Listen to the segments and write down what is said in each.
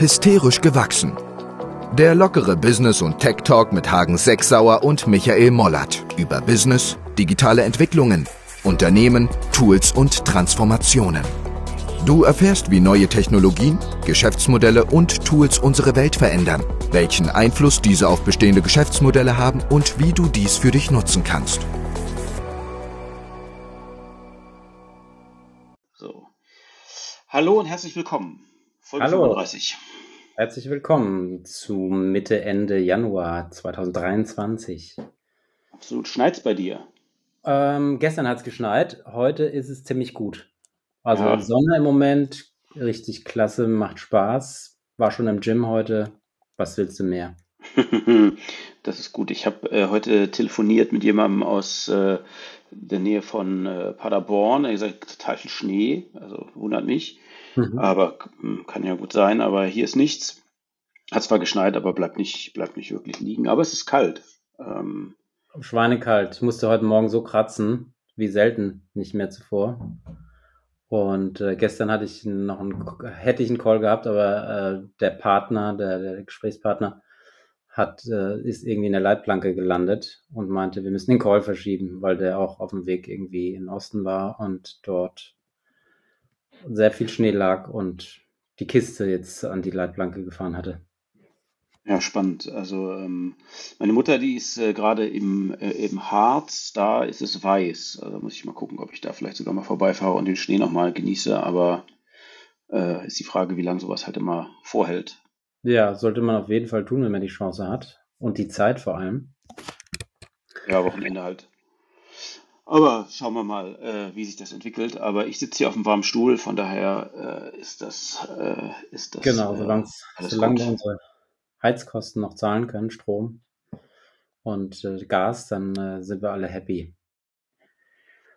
Hysterisch gewachsen. Der lockere Business- und Tech-Talk mit Hagen Sechsauer und Michael Mollert über Business, digitale Entwicklungen, Unternehmen, Tools und Transformationen. Du erfährst, wie neue Technologien, Geschäftsmodelle und Tools unsere Welt verändern, welchen Einfluss diese auf bestehende Geschäftsmodelle haben und wie du dies für dich nutzen kannst. So. Hallo und herzlich willkommen. Folge Hallo. 35. Herzlich willkommen zu Mitte, Ende Januar 2023. Absolut. Schneit's bei dir? Ähm, gestern hat es geschneit, heute ist es ziemlich gut. Also ja. Sonne im Moment, richtig klasse, macht Spaß. War schon im Gym heute. Was willst du mehr? das ist gut. Ich habe äh, heute telefoniert mit jemandem aus äh, der Nähe von äh, Paderborn. Er hat gesagt, total viel Schnee, also wundert mich. Mhm. Aber hm, kann ja gut sein, aber hier ist nichts. Hat zwar geschneit, aber bleibt nicht, bleibt nicht wirklich liegen. Aber es ist kalt. Ähm, Schweinekalt. Ich musste heute Morgen so kratzen, wie selten nicht mehr zuvor. Und äh, gestern hatte ich noch einen, hätte ich einen Call gehabt, aber äh, der Partner, der, der Gesprächspartner, hat, äh, ist irgendwie in der Leitplanke gelandet und meinte, wir müssen den Call verschieben, weil der auch auf dem Weg irgendwie in Osten war und dort sehr viel Schnee lag und die Kiste jetzt an die Leitplanke gefahren hatte. Ja, spannend. Also ähm, meine Mutter, die ist äh, gerade im, äh, im Harz, da ist es weiß. Also muss ich mal gucken, ob ich da vielleicht sogar mal vorbeifahre und den Schnee nochmal genieße. Aber äh, ist die Frage, wie lange sowas halt immer vorhält. Ja, sollte man auf jeden Fall tun, wenn man die Chance hat. Und die Zeit vor allem. Ja, Wochenende halt. Aber schauen wir mal, äh, wie sich das entwickelt. Aber ich sitze hier auf dem warmen Stuhl, von daher äh, ist das, äh, ist das. Genau, solange, äh, solange wir unsere Heizkosten noch zahlen können, Strom und äh, Gas, dann äh, sind wir alle happy.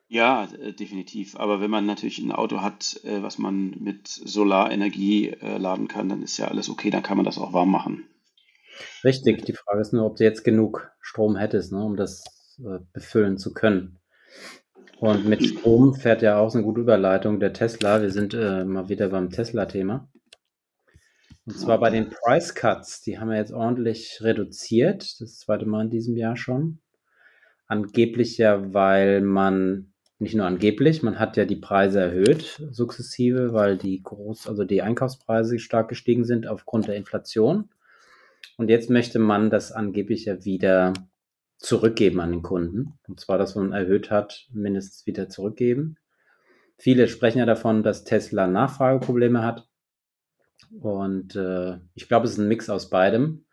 Ja, definitiv. Aber wenn man natürlich ein Auto hat, was man mit Solarenergie laden kann, dann ist ja alles okay, dann kann man das auch warm machen. Richtig, die Frage ist nur, ob du jetzt genug Strom hättest, ne, um das befüllen zu können. Und mit Strom fährt ja auch eine gute Überleitung der Tesla. Wir sind äh, mal wieder beim Tesla-Thema. Und zwar bei den Price Cuts, die haben wir jetzt ordentlich reduziert, das zweite Mal in diesem Jahr schon. Angeblich ja, weil man, nicht nur angeblich, man hat ja die Preise erhöht, sukzessive, weil die groß, also die Einkaufspreise stark gestiegen sind aufgrund der Inflation. Und jetzt möchte man das angeblich ja wieder zurückgeben an den Kunden. Und zwar, dass man erhöht hat, mindestens wieder zurückgeben. Viele sprechen ja davon, dass Tesla Nachfrageprobleme hat. Und äh, ich glaube, es ist ein Mix aus beidem.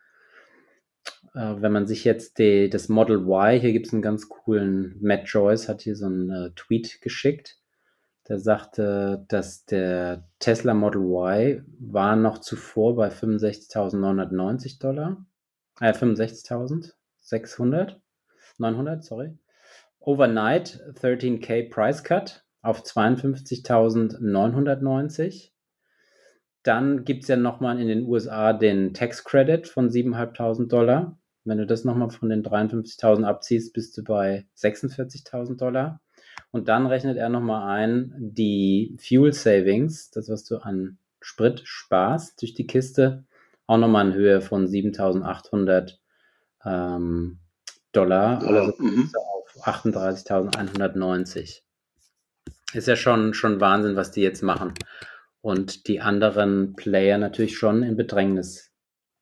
Äh, wenn man sich jetzt die, das Model Y, hier gibt es einen ganz coolen, Matt Joyce hat hier so einen äh, Tweet geschickt. Der sagte, dass der Tesla Model Y war noch zuvor bei 65.990 Dollar. Äh, 65.600. 900, sorry. Overnight 13k Price Cut auf 52.990. Dann gibt es ja nochmal in den USA den Tax Credit von 7.500 Dollar. Wenn du das nochmal von den 53.000 abziehst, bist du bei 46.000 Dollar. Und dann rechnet er nochmal ein die Fuel Savings, das, was du an Sprit sparst durch die Kiste, auch nochmal in Höhe von 7.800 ähm, Dollar, also mhm. auf 38.190. Ist ja schon, schon Wahnsinn, was die jetzt machen und die anderen Player natürlich schon in Bedrängnis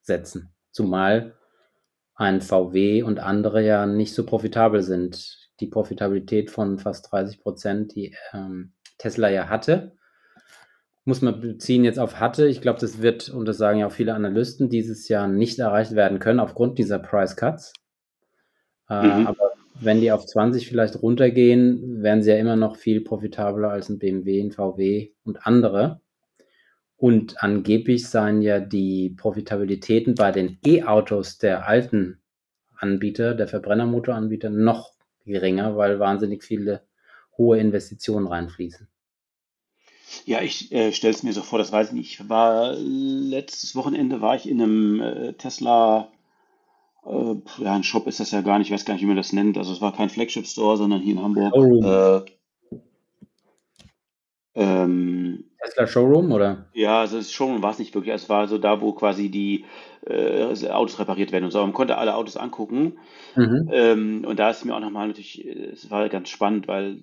setzen. Zumal ein VW und andere ja nicht so profitabel sind. Die Profitabilität von fast 30 Prozent, die ähm, Tesla ja hatte, muss man beziehen jetzt auf hatte. Ich glaube, das wird, und das sagen ja auch viele Analysten, dieses Jahr nicht erreicht werden können aufgrund dieser Price Cuts. Äh, mhm. Aber wenn die auf 20 vielleicht runtergehen, werden sie ja immer noch viel profitabler als ein BMW, ein VW und andere. Und angeblich seien ja die Profitabilitäten bei den E-Autos der alten Anbieter, der Verbrennermotoranbieter, noch geringer, weil wahnsinnig viele hohe Investitionen reinfließen. Ja, ich äh, stelle es mir so vor, das weiß ich nicht. Ich war letztes Wochenende war ich in einem äh, Tesla, äh, ja, ein Shop ist das ja gar nicht, ich weiß gar nicht, wie man das nennt. Also es war kein Flagship Store, sondern hier in Hamburg. Oh. Äh, ähm, Tesla Showroom oder? Ja, also das Showroom war es nicht wirklich. Es war so da, wo quasi die äh, Autos repariert werden und so. Man konnte alle Autos angucken. Mhm. Ähm, und da ist mir auch nochmal natürlich, es war ganz spannend, weil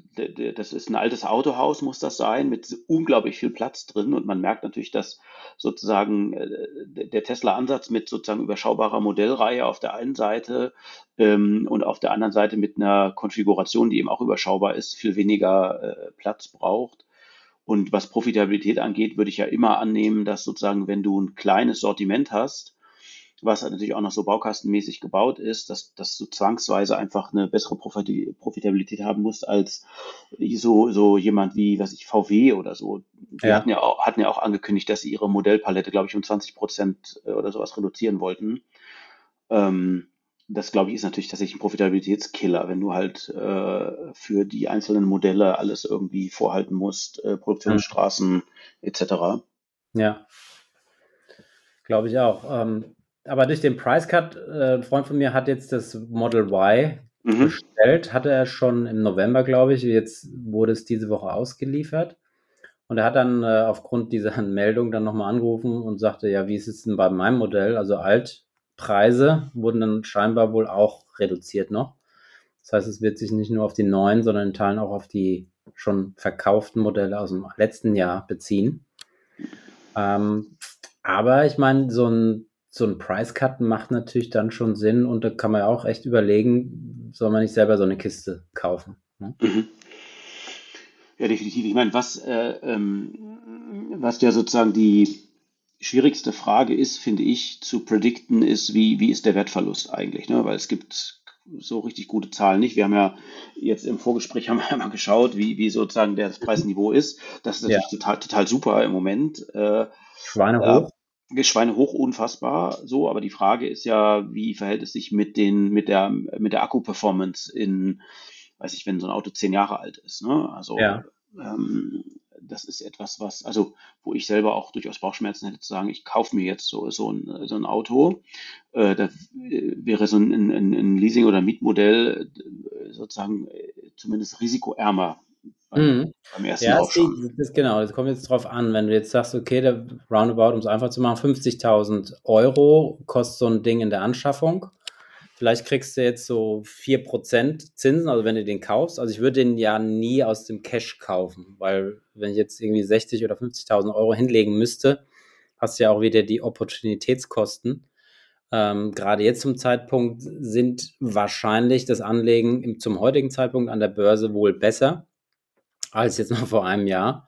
das ist ein altes Autohaus, muss das sein, mit unglaublich viel Platz drin. Und man merkt natürlich, dass sozusagen äh, der Tesla-Ansatz mit sozusagen überschaubarer Modellreihe auf der einen Seite ähm, und auf der anderen Seite mit einer Konfiguration, die eben auch überschaubar ist, viel weniger äh, Platz braucht. Und was Profitabilität angeht, würde ich ja immer annehmen, dass sozusagen, wenn du ein kleines Sortiment hast, was halt natürlich auch noch so baukastenmäßig gebaut ist, dass, dass du zwangsweise einfach eine bessere Profitabilität haben musst als so, so jemand wie, was ich, VW oder so. Die ja. hatten ja auch, hatten ja auch angekündigt, dass sie ihre Modellpalette, glaube ich, um 20 Prozent äh, oder sowas reduzieren wollten. Ähm, das, glaube ich, ist natürlich tatsächlich ein Profitabilitätskiller, wenn du halt äh, für die einzelnen Modelle alles irgendwie vorhalten musst, äh, Produktionsstraßen mhm. etc. Ja, glaube ich auch. Ähm, aber durch den Price Cut, äh, ein Freund von mir hat jetzt das Model Y mhm. bestellt, hatte er schon im November, glaube ich. Jetzt wurde es diese Woche ausgeliefert. Und er hat dann äh, aufgrund dieser Meldung dann nochmal angerufen und sagte, ja, wie ist es denn bei meinem Modell? Also Altpreise wurden dann scheinbar wohl auch reduziert noch. Das heißt, es wird sich nicht nur auf die neuen, sondern in Teilen auch auf die schon verkauften Modelle aus dem letzten Jahr beziehen. Ähm, aber ich meine, so ein so ein Price Cut macht natürlich dann schon Sinn und da kann man auch echt überlegen, soll man nicht selber so eine Kiste kaufen. Ne? Mhm. Ja, definitiv. Ich meine, was, äh, ähm, was ja sozusagen die schwierigste Frage ist, finde ich, zu predikten, ist, wie, wie ist der Wertverlust eigentlich? Ne? Weil es gibt so richtig gute Zahlen nicht. Wir haben ja jetzt im Vorgespräch haben wir mal geschaut, wie, wie sozusagen das Preisniveau ist. Das ist natürlich ja. total, total super im Moment. Äh, Schweine hoch. Schweine hoch unfassbar so, aber die Frage ist ja, wie verhält es sich mit den, mit der, mit der Akku-Performance in, weiß ich, wenn so ein Auto zehn Jahre alt ist, ne? Also, ja. ähm, das ist etwas, was, also, wo ich selber auch durchaus Bauchschmerzen hätte zu sagen, ich kaufe mir jetzt so, so, ein, so ein Auto. Äh, da wäre so ein, ein, ein Leasing- oder Mietmodell äh, sozusagen äh, zumindest risikoärmer Mhm. Beim ersten ja, schon. Das, genau, das kommt jetzt drauf an. Wenn du jetzt sagst, okay, der Roundabout, um es einfach zu machen, 50.000 Euro kostet so ein Ding in der Anschaffung. Vielleicht kriegst du jetzt so 4% Zinsen, also wenn du den kaufst. Also ich würde den ja nie aus dem Cash kaufen, weil wenn ich jetzt irgendwie 60 oder 50.000 Euro hinlegen müsste, hast du ja auch wieder die Opportunitätskosten. Ähm, gerade jetzt zum Zeitpunkt sind wahrscheinlich das Anlegen im, zum heutigen Zeitpunkt an der Börse wohl besser als jetzt noch vor einem Jahr.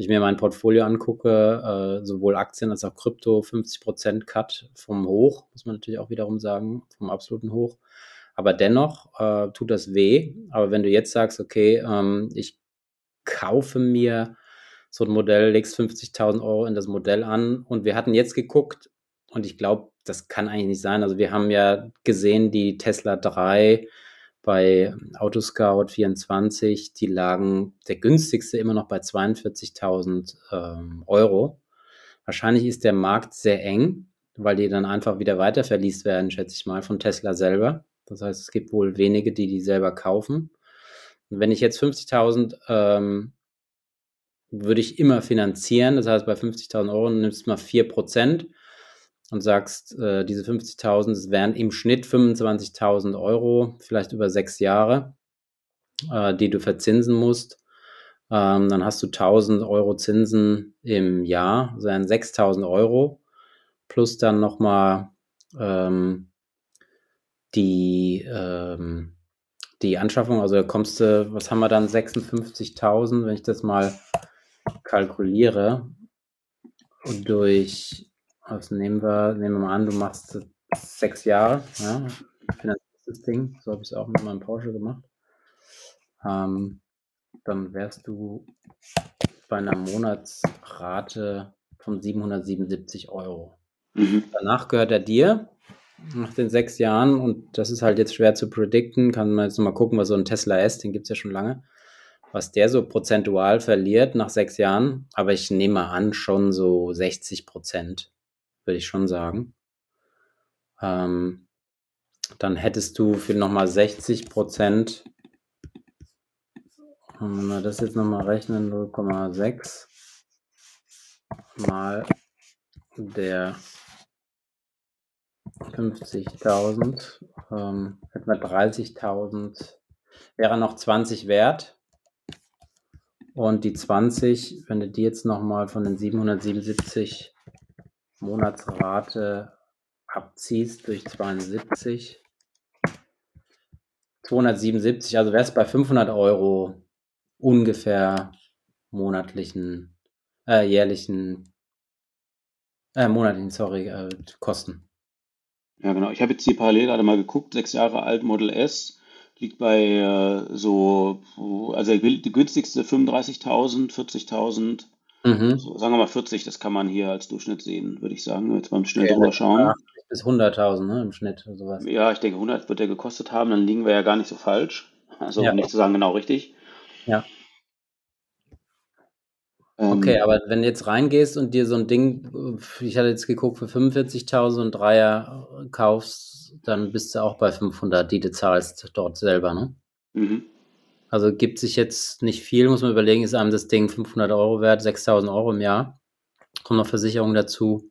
Ich mir mein Portfolio angucke, äh, sowohl Aktien als auch Krypto, 50% Cut vom Hoch, muss man natürlich auch wiederum sagen, vom absoluten Hoch. Aber dennoch äh, tut das weh. Aber wenn du jetzt sagst, okay, ähm, ich kaufe mir so ein Modell, legst 50.000 Euro in das Modell an und wir hatten jetzt geguckt und ich glaube, das kann eigentlich nicht sein. Also wir haben ja gesehen, die Tesla 3 bei Autoscout 24, die lagen der günstigste immer noch bei 42.000 ähm, Euro. Wahrscheinlich ist der Markt sehr eng, weil die dann einfach wieder weiter verliest werden, schätze ich mal, von Tesla selber. Das heißt, es gibt wohl wenige, die die selber kaufen. Und wenn ich jetzt 50.000 ähm, würde ich immer finanzieren. Das heißt, bei 50.000 Euro nimmst du mal 4 Prozent und sagst, äh, diese 50.000, das wären im Schnitt 25.000 Euro, vielleicht über sechs Jahre, äh, die du verzinsen musst. Ähm, dann hast du 1.000 Euro Zinsen im Jahr, wären 6.000 Euro, plus dann nochmal ähm, die, ähm, die Anschaffung, also da kommst du, was haben wir dann, 56.000, wenn ich das mal kalkuliere, durch was nehmen wir? Nehmen wir mal an, du machst sechs Jahre, ja, finanzierst das Ding. So habe ich es auch mit meinem Porsche gemacht. Ähm, dann wärst du bei einer Monatsrate von 777 Euro. Mhm. Danach gehört er dir nach den sechs Jahren und das ist halt jetzt schwer zu predikten. Kann man jetzt nochmal gucken, was so ein Tesla ist, den gibt es ja schon lange, was der so prozentual verliert nach sechs Jahren. Aber ich nehme an, schon so 60 Prozent würde ich schon sagen. Ähm, dann hättest du für nochmal 60 Prozent, wenn wir das jetzt nochmal rechnen, 0,6. mal der 50.000, ähm, hätten wir 30.000, wäre noch 20 wert. Und die 20, wenn du die jetzt nochmal von den 777 Monatsrate abziehst durch 72, 277, also wärst bei 500 Euro ungefähr monatlichen, äh, jährlichen, äh, monatlichen, sorry, äh, Kosten. Ja, genau. Ich habe jetzt die parallel gerade mal geguckt. Sechs Jahre alt Model S liegt bei äh, so, also die günstigste 35.000, 40.000. Mhm. So, sagen wir mal 40, das kann man hier als Durchschnitt sehen, würde ich sagen. Jetzt mal schnell ja, drüber schauen. Bis 100.000 ne, im Schnitt oder sowas. Ja, ich denke 100 wird der gekostet haben, dann liegen wir ja gar nicht so falsch. Also ja. nicht zu sagen genau richtig. Ja. Ähm, okay, aber wenn du jetzt reingehst und dir so ein Ding, ich hatte jetzt geguckt, für 45.000 und Dreier kaufst, dann bist du auch bei 500, die du zahlst dort selber, ne? Mhm. Also gibt sich jetzt nicht viel, muss man überlegen, ist einem das Ding 500 Euro wert, 6.000 Euro im Jahr. Kommt noch Versicherung dazu.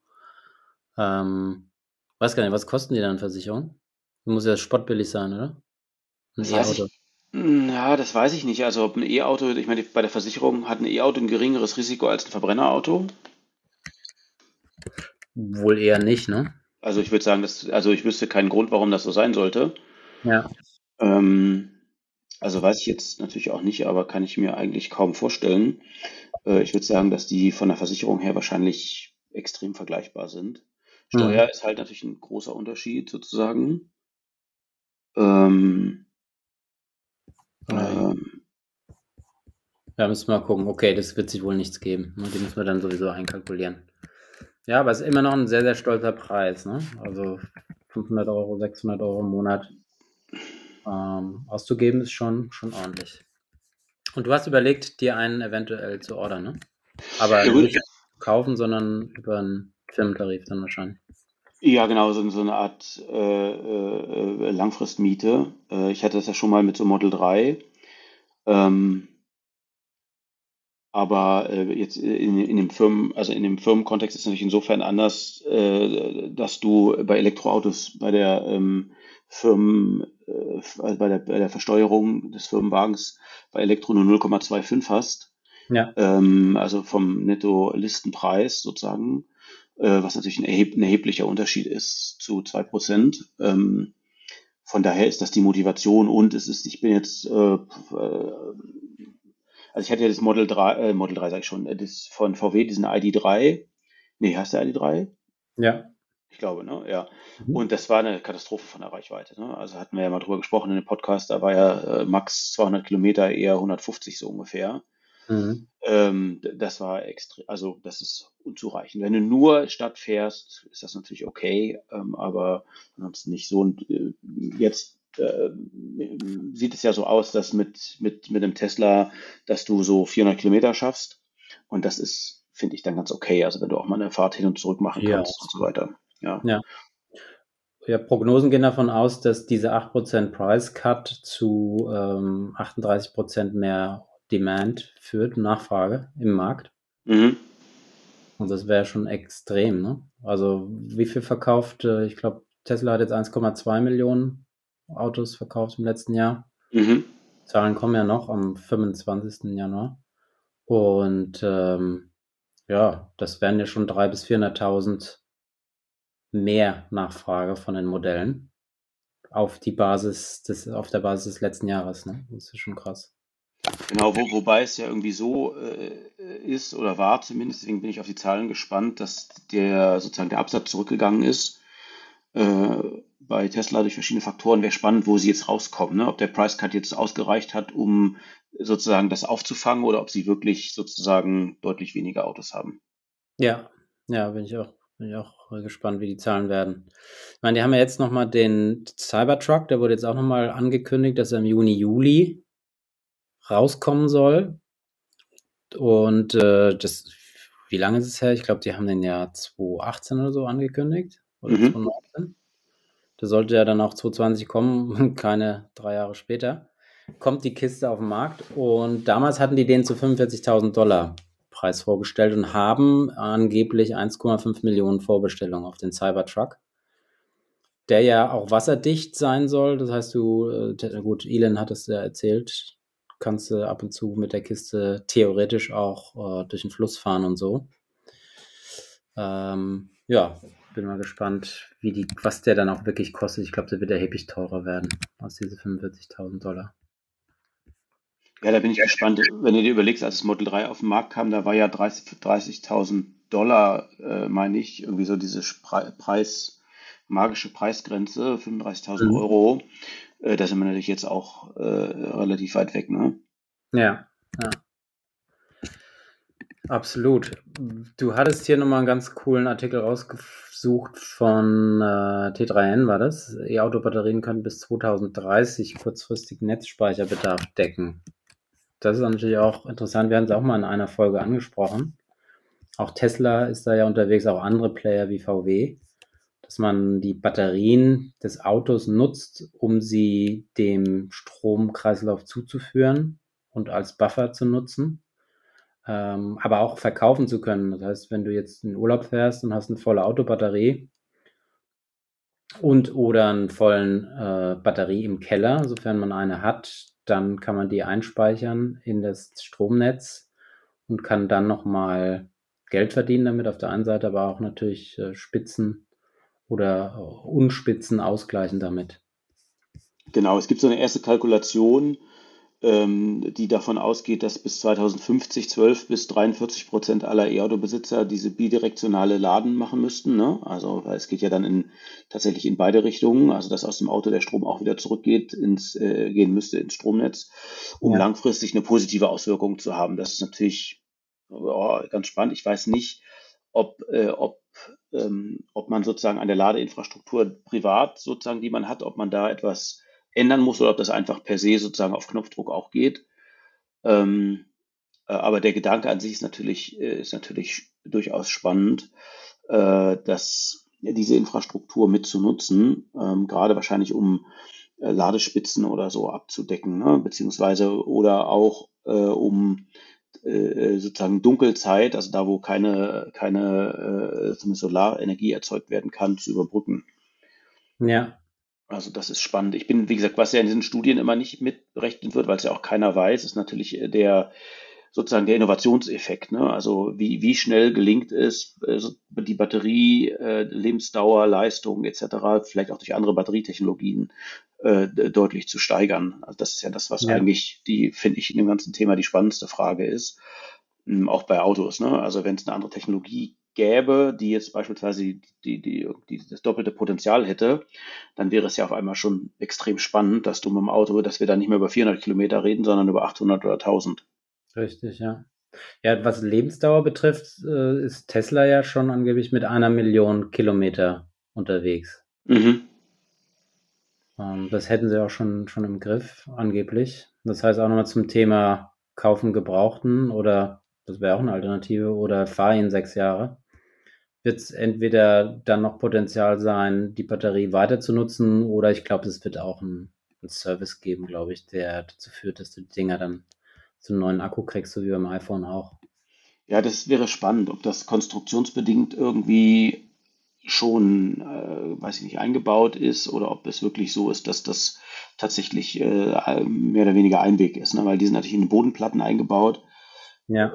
Ähm, weiß gar nicht, was kosten die dann Versicherung? Muss ja spottbillig sein, oder? Ein E-Auto. Hm, ja, das weiß ich nicht. Also ob ein E-Auto, ich meine, bei der Versicherung hat ein E-Auto ein geringeres Risiko als ein Verbrennerauto. Wohl eher nicht, ne? Also ich würde sagen, dass, also ich wüsste keinen Grund, warum das so sein sollte. Ja. Ähm, also weiß ich jetzt natürlich auch nicht, aber kann ich mir eigentlich kaum vorstellen. Äh, ich würde sagen, dass die von der Versicherung her wahrscheinlich extrem vergleichbar sind. Steuer mhm. ist halt natürlich ein großer Unterschied sozusagen. Ähm, ähm, ja, müssen wir mal gucken. Okay, das wird sich wohl nichts geben. Ne? Die müssen wir dann sowieso einkalkulieren. Ja, aber es ist immer noch ein sehr, sehr stolzer Preis. Ne? Also 500 Euro, 600 Euro im Monat ähm, auszugeben, ist schon, schon ordentlich. Und du hast überlegt, dir einen eventuell zu ordern, ne? Aber ja, nicht kaufen, sondern über einen Firmentarif dann wahrscheinlich. Ja, genau, so, so eine Art äh, äh, Langfristmiete. Äh, ich hatte das ja schon mal mit so Model 3. Ähm, aber äh, jetzt in, in dem Firmen, also in dem Firmenkontext ist es natürlich insofern anders, äh, dass du bei Elektroautos bei der ähm, Firmen, äh, also bei der, bei der Versteuerung des Firmenwagens bei Elektro nur 0,25 hast. Ja. Ähm, also vom Netto-Listenpreis sozusagen äh, was natürlich ein, erheb ein, erheblicher Unterschied ist zu zwei Prozent. Ähm, von daher ist das die Motivation und es ist, ich bin jetzt, äh, äh, also ich hatte ja das Model 3, äh, Model 3 sag ich schon, äh, das von VW, diesen ID3. Nee, heißt der ID3? Ja. Ich glaube, ne? Ja. Mhm. Und das war eine Katastrophe von der Reichweite. Ne? Also hatten wir ja mal drüber gesprochen in dem Podcast, da war ja äh, max 200 Kilometer, eher 150 so ungefähr. Mhm. Ähm, das war extrem, also das ist unzureichend. Wenn du nur Stadt fährst, ist das natürlich okay, ähm, aber ansonsten nicht so. Und äh, jetzt äh, sieht es ja so aus, dass mit, mit, mit dem Tesla, dass du so 400 Kilometer schaffst. Und das ist, finde ich, dann ganz okay. Also wenn du auch mal eine Fahrt hin und zurück machen ja. kannst und so weiter. Ja. ja. Ja, Prognosen gehen davon aus, dass diese 8% Price Cut zu ähm, 38% mehr Demand führt, Nachfrage im Markt. Mhm. Und das wäre schon extrem, ne? Also wie viel verkauft, äh, ich glaube, Tesla hat jetzt 1,2 Millionen Autos verkauft im letzten Jahr. Mhm. Zahlen kommen ja noch am 25. Januar. Und ähm, ja, das wären ja schon 300.000 bis 400.000 mehr Nachfrage von den Modellen auf die Basis des, auf der Basis des letzten Jahres. Ne? Das ist schon krass. Genau, wo, wobei es ja irgendwie so äh, ist oder war zumindest, deswegen bin ich auf die Zahlen gespannt, dass der sozusagen der Absatz zurückgegangen ist äh, bei Tesla durch verschiedene Faktoren. Wäre spannend, wo sie jetzt rauskommen, ne? ob der Price Cut jetzt ausgereicht hat, um sozusagen das aufzufangen oder ob sie wirklich sozusagen deutlich weniger Autos haben. Ja, ja, bin ich auch, bin ich auch gespannt, wie die Zahlen werden. Ich meine, die haben ja jetzt nochmal den Cybertruck, der wurde jetzt auch nochmal angekündigt, dass er im Juni, Juli rauskommen soll. Und äh, das, wie lange ist es her? Ich glaube, die haben den ja 2018 oder so angekündigt. Oder mhm. 2019. Da sollte ja dann auch 2020 kommen, keine drei Jahre später. Kommt die Kiste auf den Markt und damals hatten die den zu 45.000 Dollar Preis vorgestellt und haben angeblich 1,5 Millionen Vorbestellungen auf den Cybertruck, der ja auch wasserdicht sein soll. Das heißt, du, äh, gut, Elon hat es ja erzählt, kannst du ab und zu mit der Kiste theoretisch auch äh, durch den Fluss fahren und so. Ähm, ja, bin mal gespannt, wie die, was der dann auch wirklich kostet. Ich glaube, der wird erheblich teurer werden als diese 45.000 Dollar. Ja, da bin ich gespannt. Wenn du dir überlegst, als das Model 3 auf den Markt kam, da war ja 30 30.000 Dollar, äh, meine ich, irgendwie so diese Preis, magische Preisgrenze, 35.000 mhm. Euro. Äh, da sind wir natürlich jetzt auch äh, relativ weit weg, ne? Ja, ja. Absolut. Du hattest hier nochmal einen ganz coolen Artikel rausgesucht von äh, T3N, war das? E-Auto-Batterien können bis 2030 kurzfristig Netzspeicherbedarf decken. Das ist natürlich auch interessant. Wir haben es auch mal in einer Folge angesprochen. Auch Tesla ist da ja unterwegs, auch andere Player wie VW, dass man die Batterien des Autos nutzt, um sie dem Stromkreislauf zuzuführen und als Buffer zu nutzen, ähm, aber auch verkaufen zu können. Das heißt, wenn du jetzt in Urlaub fährst und hast eine volle Autobatterie und oder einen vollen äh, Batterie im Keller, sofern man eine hat, dann kann man die einspeichern in das Stromnetz und kann dann nochmal Geld verdienen damit auf der einen Seite, aber auch natürlich äh, Spitzen oder äh, Unspitzen ausgleichen damit. Genau, es gibt so eine erste Kalkulation, die davon ausgeht, dass bis 2050 12 bis 43 Prozent aller E-Auto-Besitzer diese bidirektionale Laden machen müssten. Ne? Also weil es geht ja dann in, tatsächlich in beide Richtungen, also dass aus dem Auto der Strom auch wieder zurückgeht, ins, äh, gehen müsste ins Stromnetz, um ja. langfristig eine positive Auswirkung zu haben. Das ist natürlich oh, ganz spannend. Ich weiß nicht, ob, äh, ob, ähm, ob man sozusagen an der Ladeinfrastruktur privat sozusagen, die man hat, ob man da etwas ändern muss oder ob das einfach per se sozusagen auf Knopfdruck auch geht. Ähm, äh, aber der Gedanke an sich ist natürlich, äh, ist natürlich durchaus spannend, äh, dass diese Infrastruktur mitzunutzen, ähm, gerade wahrscheinlich um äh, Ladespitzen oder so abzudecken, ne? beziehungsweise oder auch äh, um äh, sozusagen Dunkelzeit, also da, wo keine, keine äh, Solarenergie erzeugt werden kann, zu überbrücken. Ja, also das ist spannend. Ich bin, wie gesagt, was ja in diesen Studien immer nicht mitberechnet wird, weil es ja auch keiner weiß, ist natürlich äh, der sozusagen der Innovationseffekt. Ne? Also wie, wie schnell gelingt es, äh, die Batterie, äh, Lebensdauer, Leistung etc., vielleicht auch durch andere Batterietechnologien äh, deutlich zu steigern. Also das ist ja das, was ja. eigentlich die, finde ich, in dem ganzen Thema die spannendste Frage ist. Ähm, auch bei Autos. Ne? Also wenn es eine andere Technologie gäbe, die jetzt beispielsweise die, die, die, die, das doppelte Potenzial hätte, dann wäre es ja auf einmal schon extrem spannend, dass du mit dem Auto, dass wir da nicht mehr über 400 Kilometer reden, sondern über 800 oder 1000. Richtig, ja. Ja, was Lebensdauer betrifft, äh, ist Tesla ja schon angeblich mit einer Million Kilometer unterwegs. Mhm. Ähm, das hätten sie auch schon, schon im Griff, angeblich. Das heißt auch nochmal zum Thema Kaufen Gebrauchten oder das wäre auch eine Alternative oder fahr ihn sechs Jahre wird es entweder dann noch Potenzial sein, die Batterie weiter zu nutzen, oder ich glaube, es wird auch einen, einen Service geben, glaube ich, der dazu führt, dass du die Dinger dann zu einem neuen Akku kriegst, so wie beim iPhone auch. Ja, das wäre spannend, ob das konstruktionsbedingt irgendwie schon, äh, weiß ich nicht, eingebaut ist oder ob es wirklich so ist, dass das tatsächlich äh, mehr oder weniger Einweg ist, ne? weil die sind natürlich in den Bodenplatten eingebaut. Ja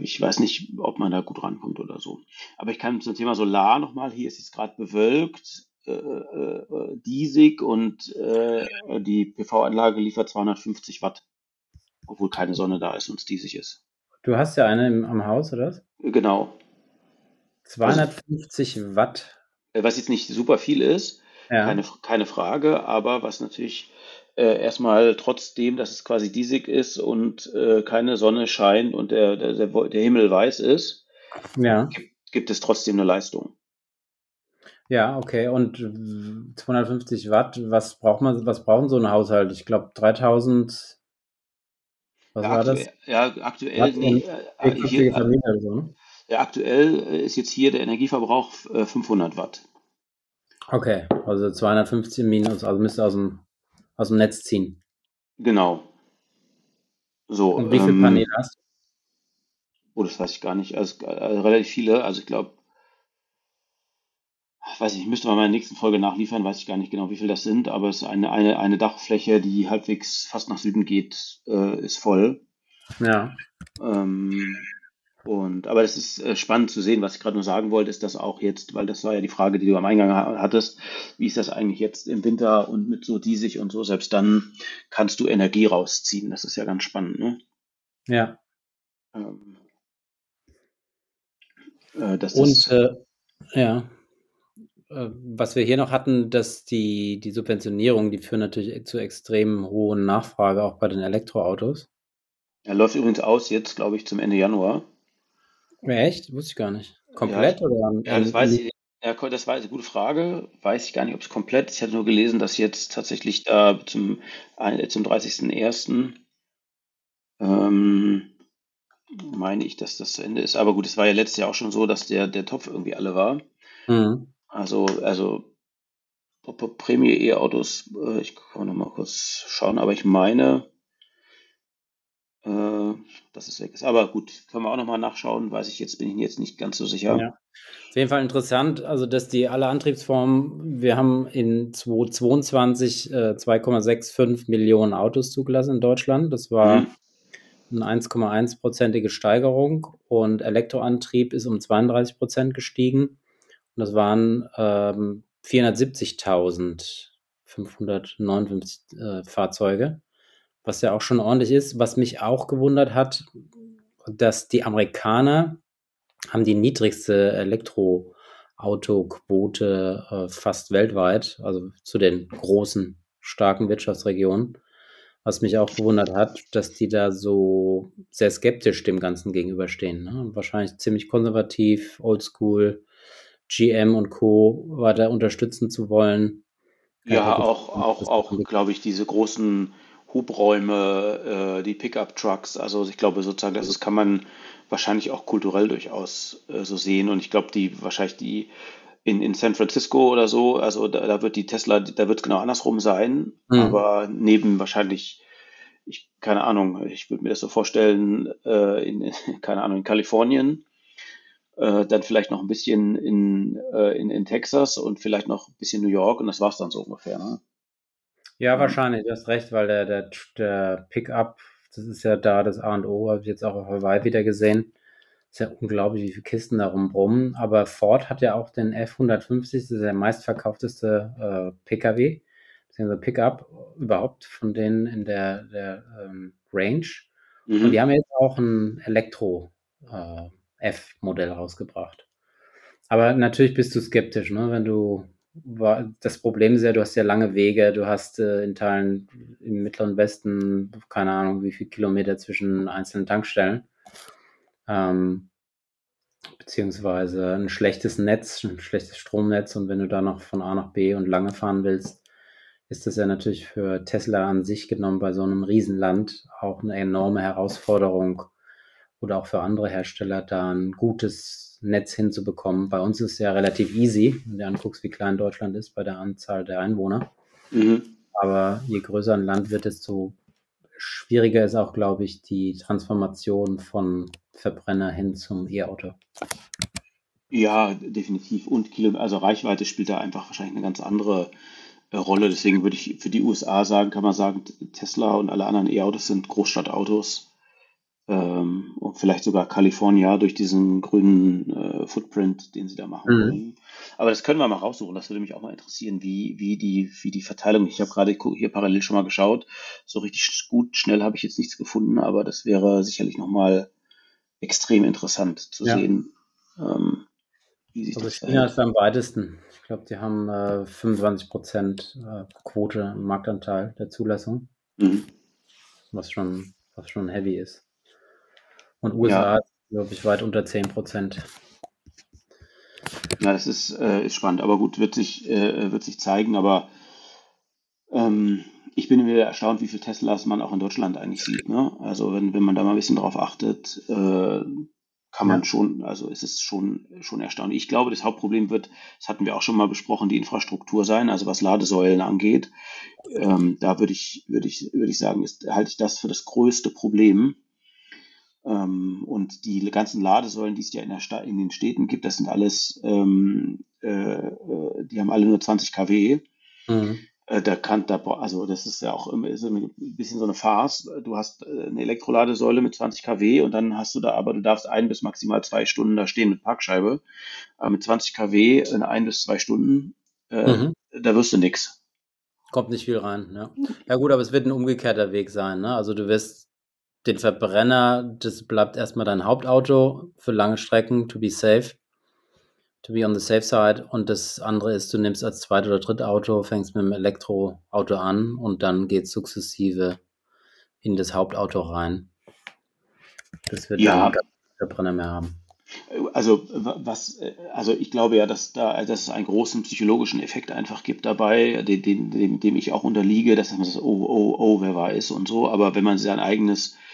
ich weiß nicht, ob man da gut rankommt oder so. Aber ich kann zum Thema Solar nochmal, hier ist jetzt gerade bewölkt, äh, äh, diesig und äh, die PV-Anlage liefert 250 Watt, obwohl keine Sonne da ist und es diesig ist. Du hast ja eine im, am Haus, oder? Genau. 250 also, Watt. Äh, was jetzt nicht super viel ist, ja. keine, keine Frage, aber was natürlich äh, erstmal trotzdem, dass es quasi diesig ist und äh, keine Sonne scheint und der, der, der Himmel weiß ist, ja. gibt, gibt es trotzdem eine Leistung. Ja, okay. Und 250 Watt, was braucht man, was brauchen so ein Haushalt? Ich glaube 3000. Was ja, war das? Ja, aktuell. Nee, äh, hier, so, ne? ja, aktuell ist jetzt hier der Energieverbrauch äh, 500 Watt. Okay, also 250 minus, also müsste aus dem aus dem Netz ziehen. Genau. So, Und wie viele ähm, Paneele hast Oh, das weiß ich gar nicht. Also, also relativ viele. Also ich glaube, weiß ich, ich müsste mal in meiner nächsten Folge nachliefern, weiß ich gar nicht genau, wie viel das sind, aber es ist eine, eine, eine Dachfläche, die halbwegs fast nach Süden geht, äh, ist voll. Ja. Ähm, und, aber es ist äh, spannend zu sehen, was ich gerade nur sagen wollte, ist das auch jetzt, weil das war ja die Frage, die du am Eingang hattest, wie ist das eigentlich jetzt im Winter und mit so diesig und so, selbst dann kannst du Energie rausziehen. Das ist ja ganz spannend, ne? Ja. Ähm, äh, und äh, ja, äh, was wir hier noch hatten, dass die, die Subventionierung, die führen natürlich zu extrem hohen Nachfrage auch bei den Elektroautos. Er läuft übrigens aus jetzt, glaube ich, zum Ende Januar. Echt? Wusste ich gar nicht. Komplett ja, oder? Ja, das weiß ich. Ja, das war eine gute Frage. Weiß ich gar nicht, ob es komplett ist. Ich hatte nur gelesen, dass jetzt tatsächlich da zum, zum 30.01. Ähm, meine ich, dass das zu Ende ist. Aber gut, es war ja letztes Jahr auch schon so, dass der, der Topf irgendwie alle war. Mhm. Also, also Prämie E-Autos, äh, ich kann noch mal kurz schauen, aber ich meine, äh, dass es weg ist. Aber gut, können wir auch nochmal nachschauen, weiß ich jetzt, bin ich jetzt nicht ganz so sicher. Ja. Auf jeden Fall interessant, also dass die alle Antriebsformen, wir haben in 2022 äh, 2,65 Millionen Autos zugelassen in Deutschland. Das war mhm. eine 1,1-prozentige Steigerung und Elektroantrieb ist um 32 Prozent gestiegen. Und das waren ähm, 470.559 äh, Fahrzeuge was ja auch schon ordentlich ist. Was mich auch gewundert hat, dass die Amerikaner haben die niedrigste Elektroautoquote äh, fast weltweit, also zu den großen, starken Wirtschaftsregionen. Was mich auch gewundert hat, dass die da so sehr skeptisch dem Ganzen gegenüberstehen. Ne? Wahrscheinlich ziemlich konservativ, oldschool, GM und Co. weiter unterstützen zu wollen. Ja, ja auch, auch, auch, glaube ich, diese großen Hubräume, äh, die Pickup-Trucks. Also ich glaube sozusagen, das ist, kann man wahrscheinlich auch kulturell durchaus äh, so sehen. Und ich glaube, die wahrscheinlich die in, in San Francisco oder so, also da, da wird die Tesla, da wird es genau andersrum sein. Mhm. Aber neben wahrscheinlich, ich keine Ahnung, ich würde mir das so vorstellen, äh, in, keine Ahnung, in Kalifornien. Äh, dann vielleicht noch ein bisschen in, äh, in, in Texas und vielleicht noch ein bisschen New York und das war es dann so ungefähr. Ne? Ja, wahrscheinlich, du hast recht, weil der, der, der Pickup, das ist ja da das A und O, habe ich jetzt auch auf Hawaii wieder gesehen. Ist ja unglaublich, wie viele Kisten da rumbrummen. Aber Ford hat ja auch den F-150, das ist der meistverkaufteste äh, Pkw, beziehungsweise Pickup überhaupt von denen in der, der ähm, Range. Mhm. Und die haben jetzt auch ein Elektro-F-Modell äh, rausgebracht. Aber natürlich bist du skeptisch, ne? wenn du war, das Problem ja, du hast ja lange Wege, du hast äh, in Teilen im Mittleren Westen, keine Ahnung, wie viele Kilometer zwischen einzelnen Tankstellen. Ähm, beziehungsweise ein schlechtes Netz, ein schlechtes Stromnetz. Und wenn du da noch von A nach B und lange fahren willst, ist das ja natürlich für Tesla an sich genommen bei so einem Riesenland auch eine enorme Herausforderung. Oder auch für andere Hersteller da ein gutes Netz hinzubekommen. Bei uns ist es ja relativ easy, wenn du anguckst, wie klein Deutschland ist bei der Anzahl der Einwohner. Mhm. Aber je größer ein Land wird, desto schwieriger ist auch, glaube ich, die Transformation von Verbrenner hin zum E-Auto. Ja, definitiv. Und Kilo, also Reichweite spielt da einfach wahrscheinlich eine ganz andere äh, Rolle. Deswegen würde ich für die USA sagen, kann man sagen, Tesla und alle anderen E-Autos sind Großstadtautos ähm, und vielleicht sogar Kalifornien durch diesen grünen äh, Footprint, den sie da machen mhm. wollen. Aber das können wir mal raussuchen. Das würde mich auch mal interessieren, wie, wie, die, wie die Verteilung. Ich habe gerade hier parallel schon mal geschaut. So richtig gut, schnell habe ich jetzt nichts gefunden, aber das wäre sicherlich nochmal extrem interessant zu ja. sehen. Ähm, wie sich also das China ist am weitesten. Ich glaube, die haben äh, 25 Prozent äh, Quote im Marktanteil der Zulassung. Mhm. Was schon, was schon heavy ist. Und USA, ja. glaube ich, weit unter 10 Prozent. Ja, das ist, äh, ist spannend, aber gut, wird sich, äh, wird sich zeigen. Aber ähm, ich bin wieder erstaunt, wie viele Teslas man auch in Deutschland eigentlich sieht. Ne? Also wenn, wenn man da mal ein bisschen drauf achtet, äh, kann man ja. schon, also es ist schon, schon erstaunlich. Ich glaube, das Hauptproblem wird, das hatten wir auch schon mal besprochen, die Infrastruktur sein, also was Ladesäulen angeht. Ähm, da würde ich, würde ich, würde ich sagen, ist, halte ich das für das größte Problem. Äh, Ähm, und die ganzen Ladesäulen, die es ja in, in den Städten gibt, das sind alles, ähm, äh, äh die haben alle nur 20 kW. Mhm. Äh, da kann, da, also das ist ja auch immer ein bisschen so eine Farce. Du hast äh, eine Elektroladesäule mit 20 kW und dann hast du da, aber du darfst ein bis maximal zwei Stunden da stehen mit Parkscheibe. Aber mit 20 kW in ein bis zwei Stunden, äh, mhm. da wirst du nix. Kommt nicht viel rein, ja. Ja gut, aber es wird ein umgekehrter Weg sein, ne? Also du wirst den Verbrenner, das bleibt erstmal dein Hauptauto für lange Strecken, to be safe to be on the safe side. Und das andere ist, du nimmst als zweites oder drittes Auto, fängst mit dem Elektroauto an und dann geht sukzessive in das Hauptauto rein. Das wird ja. dann Verbrenner mehr haben. Also was, also ich glaube ja, dass da, dass es einen großen psychologischen Effekt einfach gibt dabei, den, dem, dem ich auch unterliege, dass man sagt, oh, oh, oh, wer weiß und so. Aber wenn man sein eigenes äh,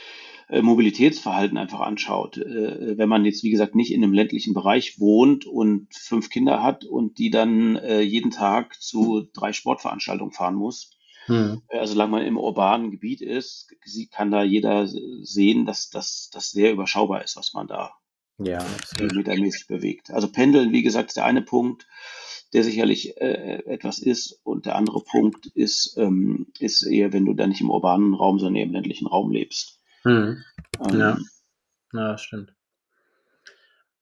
Mobilitätsverhalten einfach anschaut. Äh, wenn man jetzt, wie gesagt, nicht in einem ländlichen Bereich wohnt und fünf Kinder hat und die dann äh, jeden Tag zu drei Sportveranstaltungen fahren muss, hm. Also solange man im urbanen Gebiet ist, kann da jeder sehen, dass das sehr überschaubar ist, was man da ja, metermäßig bewegt. Also Pendeln, wie gesagt, ist der eine Punkt, der sicherlich äh, etwas ist. Und der andere Punkt ist, ähm, ist eher, wenn du da nicht im urbanen Raum, sondern im ländlichen Raum lebst. Hm. Ähm, ja. ja, stimmt.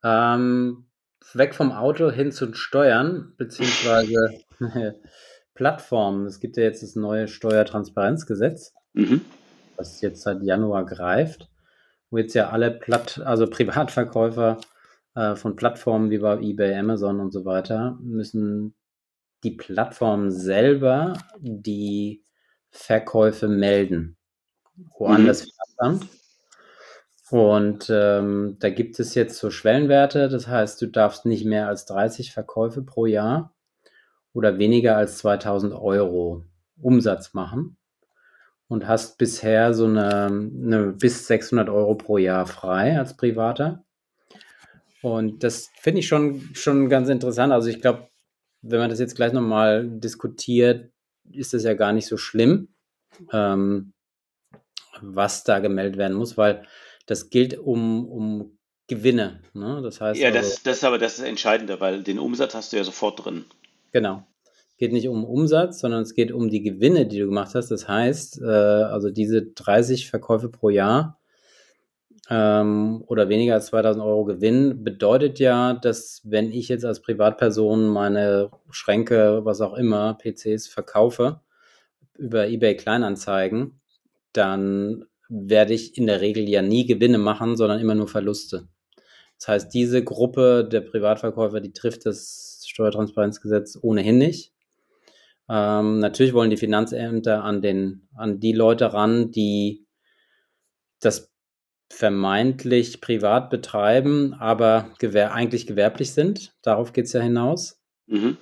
Ähm, weg vom Auto hin zu Steuern, beziehungsweise Plattformen. Es gibt ja jetzt das neue Steuertransparenzgesetz, mhm. das jetzt seit Januar greift, wo jetzt ja alle Platt, also Privatverkäufer äh, von Plattformen wie bei eBay, Amazon und so weiter, müssen die Plattform selber die Verkäufe melden woanders mhm. Finanzamt. Und ähm, da gibt es jetzt so Schwellenwerte, das heißt, du darfst nicht mehr als 30 Verkäufe pro Jahr oder weniger als 2000 Euro Umsatz machen und hast bisher so eine, eine bis 600 Euro pro Jahr frei als Privater. Und das finde ich schon, schon ganz interessant. Also ich glaube, wenn man das jetzt gleich nochmal diskutiert, ist das ja gar nicht so schlimm. Ähm, was da gemeldet werden muss, weil das gilt um, um Gewinne. Ne? Das heißt ja, das, also, das ist aber das ist entscheidender, weil den Umsatz hast du ja sofort drin. Genau. Es geht nicht um Umsatz, sondern es geht um die Gewinne, die du gemacht hast. Das heißt, äh, also diese 30 Verkäufe pro Jahr ähm, oder weniger als 2000 Euro Gewinn bedeutet ja, dass wenn ich jetzt als Privatperson meine Schränke, was auch immer, PCs verkaufe über eBay Kleinanzeigen, dann werde ich in der Regel ja nie Gewinne machen, sondern immer nur Verluste. Das heißt, diese Gruppe der Privatverkäufer, die trifft das Steuertransparenzgesetz ohnehin nicht. Ähm, natürlich wollen die Finanzämter an, den, an die Leute ran, die das vermeintlich privat betreiben, aber gewer eigentlich gewerblich sind. Darauf geht es ja hinaus. Mhm.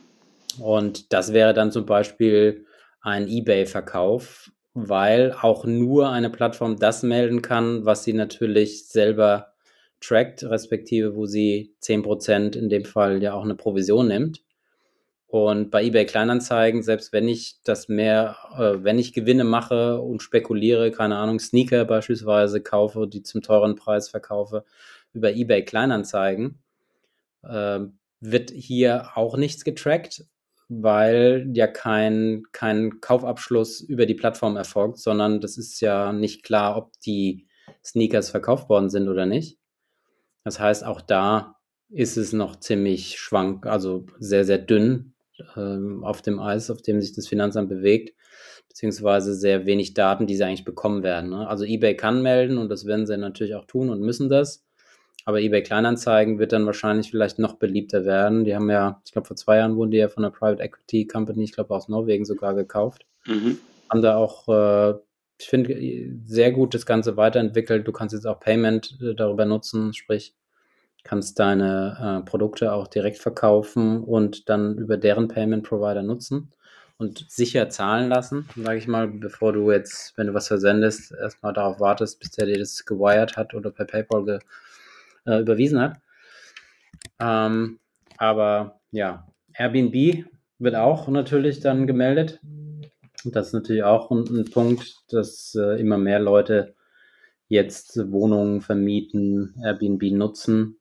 Und das wäre dann zum Beispiel ein eBay-Verkauf weil auch nur eine Plattform das melden kann, was sie natürlich selber trackt, respektive wo sie 10% in dem Fall ja auch eine Provision nimmt. Und bei eBay Kleinanzeigen, selbst wenn ich das mehr, äh, wenn ich Gewinne mache und spekuliere, keine Ahnung, Sneaker beispielsweise kaufe, die zum teuren Preis verkaufe, über eBay Kleinanzeigen, äh, wird hier auch nichts getrackt weil ja kein, kein Kaufabschluss über die Plattform erfolgt, sondern das ist ja nicht klar, ob die Sneakers verkauft worden sind oder nicht. Das heißt, auch da ist es noch ziemlich schwank, also sehr, sehr dünn ähm, auf dem Eis, auf dem sich das Finanzamt bewegt, beziehungsweise sehr wenig Daten, die sie eigentlich bekommen werden. Ne? Also eBay kann melden und das werden sie natürlich auch tun und müssen das. Aber eBay Kleinanzeigen wird dann wahrscheinlich vielleicht noch beliebter werden. Die haben ja, ich glaube, vor zwei Jahren wurden die ja von einer Private Equity Company, ich glaube aus Norwegen sogar gekauft. Mhm. Haben da auch, äh, ich finde, sehr gut das Ganze weiterentwickelt. Du kannst jetzt auch Payment äh, darüber nutzen, sprich, kannst deine äh, Produkte auch direkt verkaufen und dann über deren Payment Provider nutzen und sicher zahlen lassen, sage ich mal, bevor du jetzt, wenn du was versendest, erstmal darauf wartest, bis der dir das gewired hat oder per PayPal ge äh, überwiesen hat. Ähm, aber ja, Airbnb wird auch natürlich dann gemeldet. Das ist natürlich auch ein, ein Punkt, dass äh, immer mehr Leute jetzt Wohnungen vermieten, Airbnb nutzen.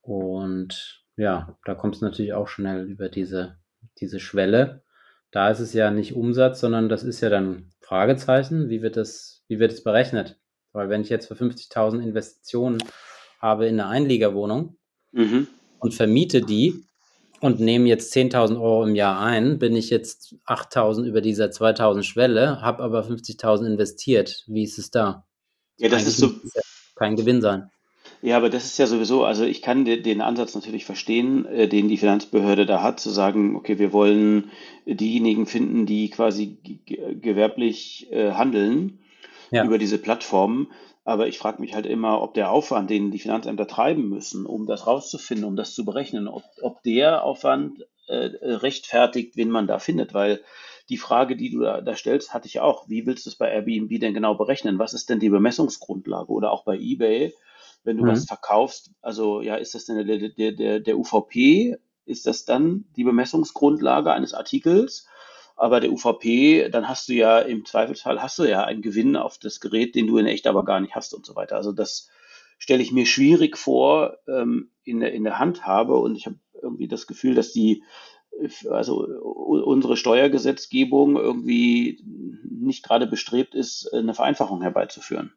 Und ja, da kommt es natürlich auch schnell über diese, diese Schwelle. Da ist es ja nicht Umsatz, sondern das ist ja dann Fragezeichen. Wie wird das, wie wird es berechnet? Weil wenn ich jetzt für 50.000 Investitionen habe in eine Einliegerwohnung mhm. und vermiete die und nehme jetzt 10.000 Euro im Jahr ein, bin ich jetzt 8.000 über dieser 2.000 Schwelle, habe aber 50.000 investiert. Wie ist es da? Ja, das Eigentlich ist so. Ja kein Gewinn sein. Ja, aber das ist ja sowieso, also ich kann den Ansatz natürlich verstehen, äh, den die Finanzbehörde da hat, zu sagen, okay, wir wollen diejenigen finden, die quasi gewerblich äh, handeln ja. über diese Plattformen. Aber ich frage mich halt immer, ob der Aufwand, den die Finanzämter treiben müssen, um das rauszufinden, um das zu berechnen, ob, ob der Aufwand äh, rechtfertigt, wen man da findet. Weil die Frage, die du da, da stellst, hatte ich auch. Wie willst du es bei Airbnb denn genau berechnen? Was ist denn die Bemessungsgrundlage? Oder auch bei eBay, wenn du mhm. was verkaufst, also ja, ist das denn der, der, der, der UVP? Ist das dann die Bemessungsgrundlage eines Artikels? Aber der UVP, dann hast du ja im Zweifelsfall hast du ja einen Gewinn auf das Gerät, den du in echt aber gar nicht hast und so weiter. Also das stelle ich mir schwierig vor ähm, in, der, in der Handhabe und ich habe irgendwie das Gefühl, dass die also unsere Steuergesetzgebung irgendwie nicht gerade bestrebt ist, eine Vereinfachung herbeizuführen.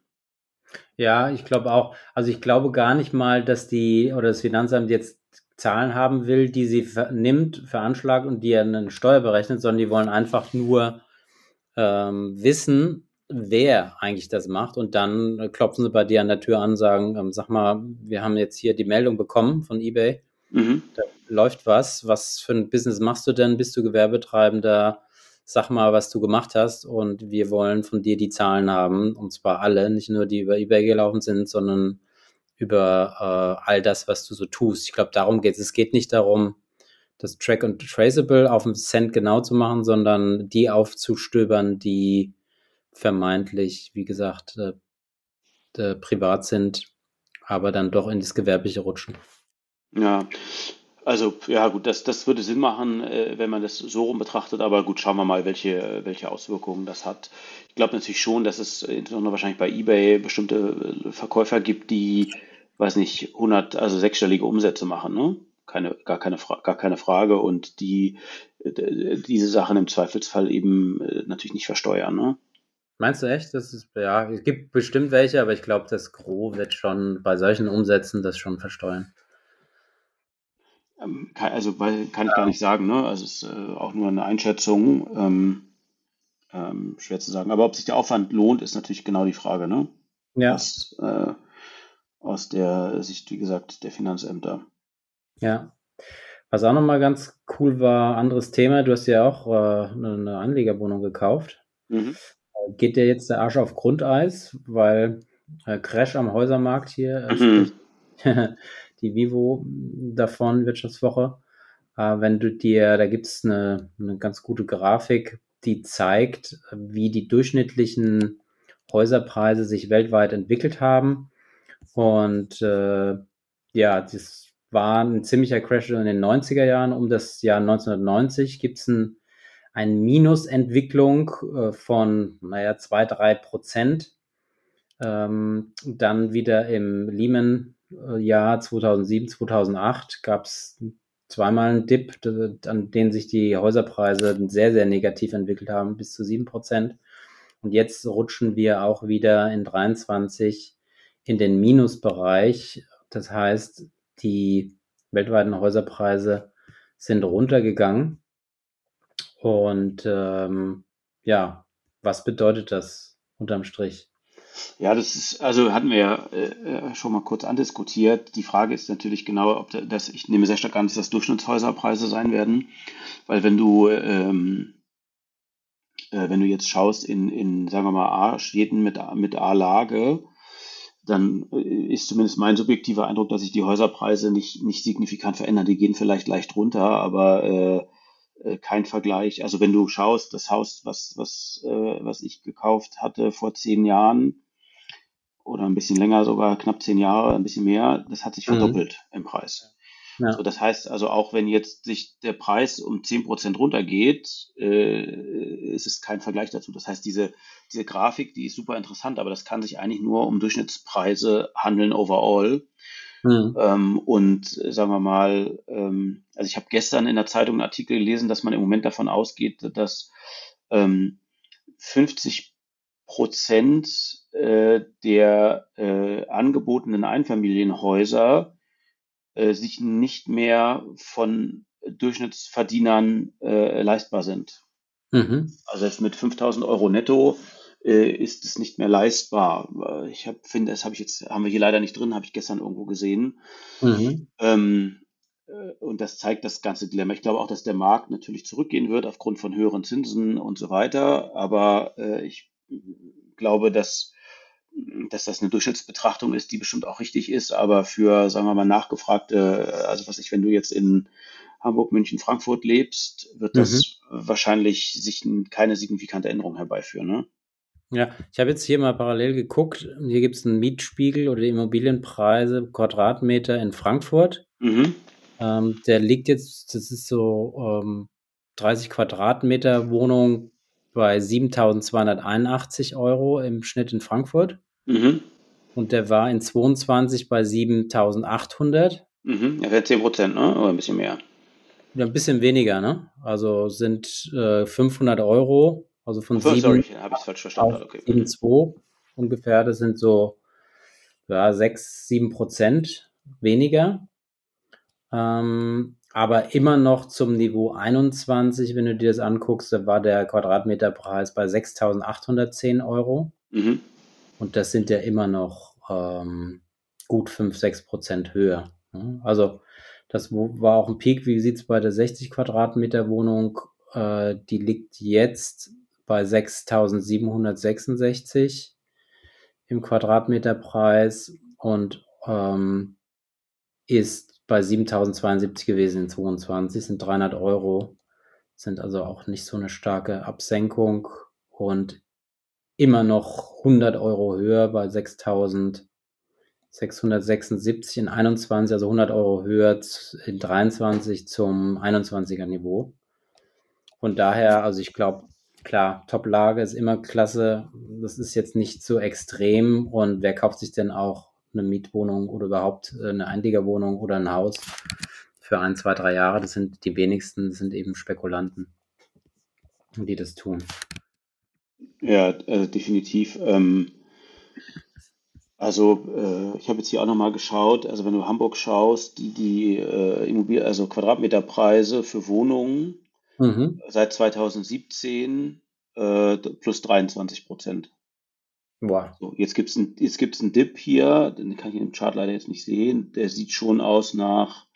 Ja, ich glaube auch. Also ich glaube gar nicht mal, dass die oder das Finanzamt jetzt Zahlen haben will, die sie nimmt, veranschlagt und die eine Steuer berechnet, sondern die wollen einfach nur ähm, wissen, wer eigentlich das macht. Und dann klopfen sie bei dir an der Tür an, sagen, ähm, sag mal, wir haben jetzt hier die Meldung bekommen von eBay. Mhm. Da läuft was. Was für ein Business machst du denn? Bist du Gewerbetreibender? Sag mal, was du gemacht hast. Und wir wollen von dir die Zahlen haben. Und zwar alle, nicht nur die über eBay gelaufen sind, sondern über äh, all das, was du so tust. Ich glaube, darum geht es. Es geht nicht darum, das Track und Traceable auf den Cent genau zu machen, sondern die aufzustöbern, die vermeintlich, wie gesagt, äh, äh, privat sind, aber dann doch in das Gewerbliche rutschen. Ja, also ja gut, das, das würde Sinn machen, äh, wenn man das so rum betrachtet, aber gut, schauen wir mal, welche, welche Auswirkungen das hat. Ich glaube natürlich schon, dass es insbesondere wahrscheinlich bei eBay bestimmte Verkäufer gibt, die weiß nicht, 100, also sechsstellige Umsätze machen, ne? Keine, gar, keine gar keine Frage und die diese Sachen im Zweifelsfall eben äh, natürlich nicht versteuern, ne? Meinst du echt? Das ist, ja, es gibt bestimmt welche, aber ich glaube, das Gros wird schon bei solchen Umsätzen das schon versteuern. Ähm, also, weil, kann ich gar nicht sagen, ne? Also, es ist äh, auch nur eine Einschätzung. Ähm, ähm, schwer zu sagen. Aber ob sich der Aufwand lohnt, ist natürlich genau die Frage, ne? Ja. Was, äh, aus der Sicht, wie gesagt, der Finanzämter. Ja. Was auch nochmal ganz cool war, anderes Thema, du hast ja auch äh, eine Anlegerwohnung gekauft. Mhm. Geht dir jetzt der Arsch auf Grundeis, weil äh, Crash am Häusermarkt hier, äh, mhm. die Vivo davon, Wirtschaftswoche, äh, wenn du dir, da gibt es eine, eine ganz gute Grafik, die zeigt, wie die durchschnittlichen Häuserpreise sich weltweit entwickelt haben und äh, ja, das war ein ziemlicher Crash in den 90er Jahren. Um das Jahr 1990 gibt es ein, eine Minusentwicklung äh, von, naja, 2, 3 Prozent. Ähm, dann wieder im Lehman-Jahr 2007, 2008 gab es zweimal einen Dip, an den sich die Häuserpreise sehr, sehr negativ entwickelt haben, bis zu 7 Prozent. Und jetzt rutschen wir auch wieder in 23 in den Minusbereich. Das heißt, die weltweiten Häuserpreise sind runtergegangen. Und ähm, ja, was bedeutet das unterm Strich? Ja, das ist, also hatten wir ja äh, schon mal kurz andiskutiert. Die Frage ist natürlich genau, ob das, ich nehme sehr stark an, dass das Durchschnittshäuserpreise sein werden, weil wenn du, ähm, äh, wenn du jetzt schaust in, in sagen wir mal, A-Städten mit, mit A-Lage, dann äh, ist zumindest mein subjektiver Eindruck, dass sich die Häuserpreise nicht, nicht signifikant verändern. Die gehen vielleicht leicht runter, aber äh, äh, kein Vergleich. Also wenn du schaust, das Haus, was, was, äh, was ich gekauft hatte vor zehn Jahren oder ein bisschen länger sogar, knapp zehn Jahre, ein bisschen mehr, das hat sich mhm. verdoppelt im Preis. Ja. So, das heißt also, auch wenn jetzt sich der Preis um 10% runtergeht, äh, ist es kein Vergleich dazu. Das heißt, diese, diese Grafik, die ist super interessant, aber das kann sich eigentlich nur um Durchschnittspreise handeln overall. Mhm. Ähm, und äh, sagen wir mal, ähm, also ich habe gestern in der Zeitung einen Artikel gelesen, dass man im Moment davon ausgeht, dass ähm, 50 Prozent äh, der äh, angebotenen Einfamilienhäuser äh, sich nicht mehr von Durchschnittsverdienern äh, leistbar sind. Mhm. Also jetzt mit 5000 Euro netto äh, ist es nicht mehr leistbar. Ich hab, finde, das habe ich jetzt, haben wir hier leider nicht drin, habe ich gestern irgendwo gesehen. Mhm. Ähm, äh, und das zeigt das ganze Dilemma. Ich glaube auch, dass der Markt natürlich zurückgehen wird aufgrund von höheren Zinsen und so weiter. Aber äh, ich glaube, dass, dass das eine Durchschnittsbetrachtung ist, die bestimmt auch richtig ist. Aber für, sagen wir mal, nachgefragte, also was ich, wenn du jetzt in Hamburg, München, Frankfurt lebst, wird das mhm. wahrscheinlich sich keine signifikante Änderung herbeiführen. Ne? Ja, ich habe jetzt hier mal parallel geguckt. Hier gibt es einen Mietspiegel oder die Immobilienpreise Quadratmeter in Frankfurt. Mhm. Ähm, der liegt jetzt, das ist so ähm, 30 Quadratmeter Wohnung bei 7.281 Euro im Schnitt in Frankfurt. Mhm. Und der war in 22 bei 7.800. Mhm. Ja, wäre 10 Prozent, ne? Oder ein bisschen mehr. Ja, ein bisschen weniger, ne? Also sind äh, 500 Euro also von oh, 7 sorry, habe ich falsch verstanden. Okay. 7,2 ungefähr. Das sind so ja, 6, 7 Prozent weniger. Ähm, aber immer noch zum Niveau 21, wenn du dir das anguckst, da war der Quadratmeterpreis bei 6.810 Euro. Mhm. Und das sind ja immer noch ähm, gut 5, 6 Prozent höher. Also das war auch ein Peak. Wie sieht es bei der 60 Quadratmeter Wohnung? Äh, die liegt jetzt bei 6.766 im Quadratmeterpreis und ähm, ist bei 7.072 gewesen in 22, sind 300 Euro, sind also auch nicht so eine starke Absenkung und immer noch 100 Euro höher bei 6.676 in 21, also 100 Euro höher in 23 zum 21er Niveau. Von daher, also ich glaube, klar, Top-Lage ist immer klasse. Das ist jetzt nicht so extrem. Und wer kauft sich denn auch eine Mietwohnung oder überhaupt äh, eine Einliegerwohnung oder ein Haus für ein, zwei, drei Jahre? Das sind die wenigsten, das sind eben Spekulanten, die das tun. Ja, äh, definitiv. Ähm, also äh, ich habe jetzt hier auch nochmal geschaut, also wenn du Hamburg schaust, die, die äh, Immobilien, also Quadratmeterpreise für Wohnungen Mhm. Seit 2017 äh, plus 23 Prozent. Wow. So, jetzt gibt es einen, einen Dip hier, den kann ich in dem Chart leider jetzt nicht sehen. Der sieht schon aus nach,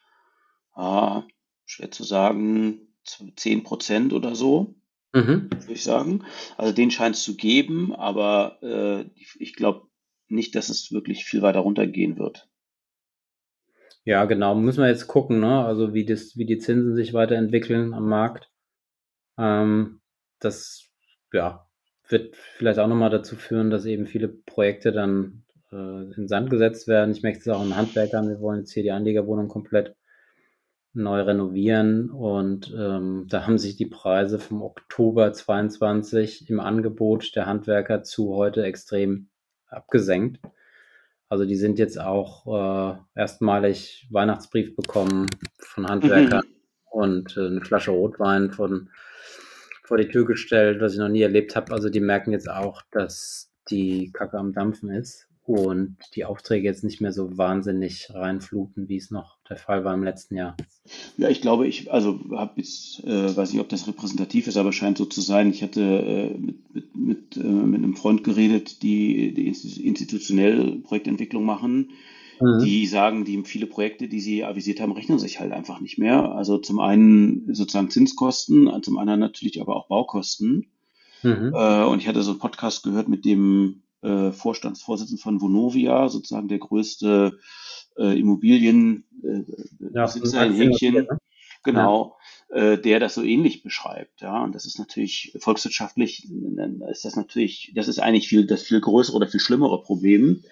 ah, schwer zu sagen, 10 Prozent oder so, mhm. würde ich sagen. Also den scheint es zu geben, aber äh, ich glaube nicht, dass es wirklich viel weiter runtergehen wird. Ja, genau. Müssen wir jetzt gucken, ne? Also wie das, wie die Zinsen sich weiterentwickeln am Markt. Ähm, das, ja, wird vielleicht auch nochmal dazu führen, dass eben viele Projekte dann äh, in Sand gesetzt werden. Ich möchte es auch in Handwerkern. Wir wollen jetzt hier die Anliegerwohnung komplett neu renovieren und ähm, da haben sich die Preise vom Oktober 22 im Angebot der Handwerker zu heute extrem abgesenkt. Also die sind jetzt auch äh, erstmalig Weihnachtsbrief bekommen von Handwerkern mhm. und äh, eine Flasche Rotwein von vor die Tür gestellt, was ich noch nie erlebt habe. Also die merken jetzt auch, dass die Kacke am Dampfen ist und die Aufträge jetzt nicht mehr so wahnsinnig reinfluten, wie es noch der Fall war im letzten Jahr. Ja, ich glaube, ich, also habe jetzt, äh, weiß nicht, ob das repräsentativ ist, aber scheint so zu sein. Ich hatte äh, mit, mit, mit, äh, mit einem Freund geredet, die, die institutionell Projektentwicklung machen Mhm. Die sagen, die viele Projekte, die sie avisiert haben, rechnen sich halt einfach nicht mehr. Also zum einen sozusagen Zinskosten, zum anderen natürlich aber auch Baukosten. Mhm. Äh, und ich hatte so einen Podcast gehört mit dem äh, Vorstandsvorsitzenden von Vonovia, sozusagen der größte äh, Immobilien äh, ja, in Häkchen. Ne? Genau. Ja. Äh, der das so ähnlich beschreibt, ja, und das ist natürlich volkswirtschaftlich, ist das natürlich, das ist eigentlich viel, das viel größere oder viel schlimmere Problem,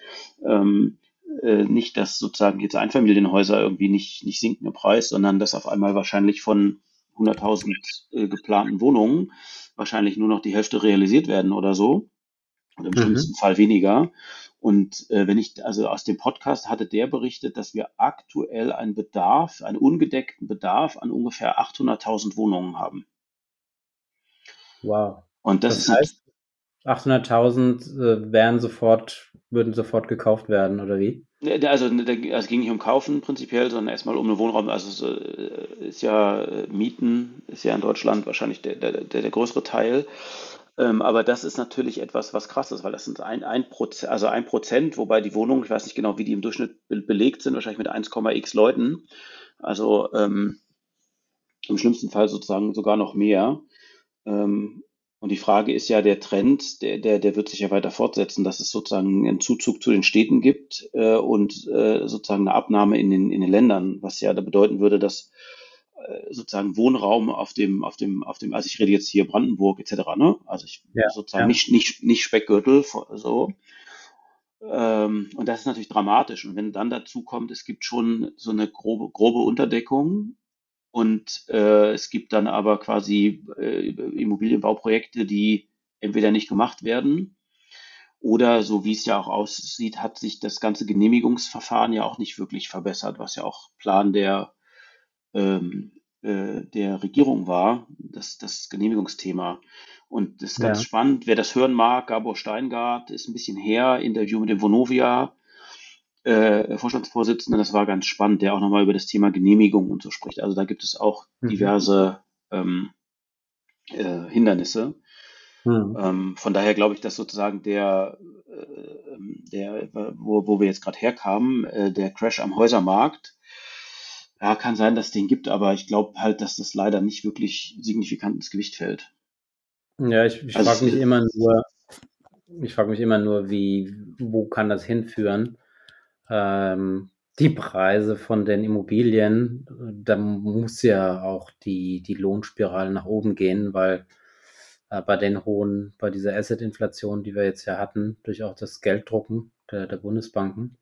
ähm, äh, nicht, dass sozusagen jetzt Einfamilienhäuser irgendwie nicht, nicht sinken im Preis, sondern dass auf einmal wahrscheinlich von 100.000 äh, geplanten Wohnungen wahrscheinlich nur noch die Hälfte realisiert werden oder so. Oder im mhm. schlimmsten Fall weniger. Und äh, wenn ich, also aus dem Podcast hatte der berichtet, dass wir aktuell einen Bedarf, einen ungedeckten Bedarf an ungefähr 800.000 Wohnungen haben. Wow. Und das, das heißt, 800.000 äh, wären sofort, würden sofort gekauft werden, oder wie? Also, also es ging nicht um Kaufen prinzipiell, sondern erstmal um einen Wohnraum. Also es äh, ist ja äh, Mieten, ist ja in Deutschland wahrscheinlich der, der, der, größere Teil. Ähm, aber das ist natürlich etwas, was krass ist, weil das sind ein, ein Prozent, also ein Prozent, wobei die Wohnungen, ich weiß nicht genau, wie die im Durchschnitt be belegt sind, wahrscheinlich mit 1,x Leuten. Also ähm, im schlimmsten Fall sozusagen sogar noch mehr. Ähm, und die Frage ist ja, der Trend, der, der, der wird sich ja weiter fortsetzen, dass es sozusagen einen Zuzug zu den Städten gibt äh, und äh, sozusagen eine Abnahme in den, in den Ländern, was ja da bedeuten würde, dass äh, sozusagen Wohnraum auf dem, auf dem, auf dem, also ich rede jetzt hier Brandenburg etc., ne? Also ich ja, sozusagen ja. nicht, nicht, nicht Speckgürtel, so. Ähm, und das ist natürlich dramatisch. Und wenn dann dazu kommt, es gibt schon so eine grobe, grobe Unterdeckung und äh, es gibt dann aber quasi äh, Immobilienbauprojekte, die entweder nicht gemacht werden oder so wie es ja auch aussieht, hat sich das ganze Genehmigungsverfahren ja auch nicht wirklich verbessert, was ja auch Plan der, ähm, äh, der Regierung war, das, das Genehmigungsthema. Und das ist ganz ja. spannend, wer das hören mag, Gabor Steingart ist ein bisschen her, Interview mit dem Vonovia äh, Vorstandsvorsitzender, das war ganz spannend, der auch nochmal über das Thema Genehmigung und so spricht. Also da gibt es auch mhm. diverse ähm, äh, Hindernisse. Mhm. Ähm, von daher glaube ich, dass sozusagen der, äh, der wo, wo wir jetzt gerade herkamen, äh, der Crash am Häusermarkt, ja, kann sein, dass es den gibt, aber ich glaube halt, dass das leider nicht wirklich signifikant ins Gewicht fällt. Ja, ich, ich also frage mich immer nur, ich frage mich immer nur, wie, wo kann das hinführen? Ähm, die Preise von den Immobilien, da muss ja auch die, die Lohnspirale nach oben gehen, weil äh, bei den hohen, bei dieser Asset-Inflation, die wir jetzt ja hatten, durch auch das Gelddrucken der, der Bundesbanken,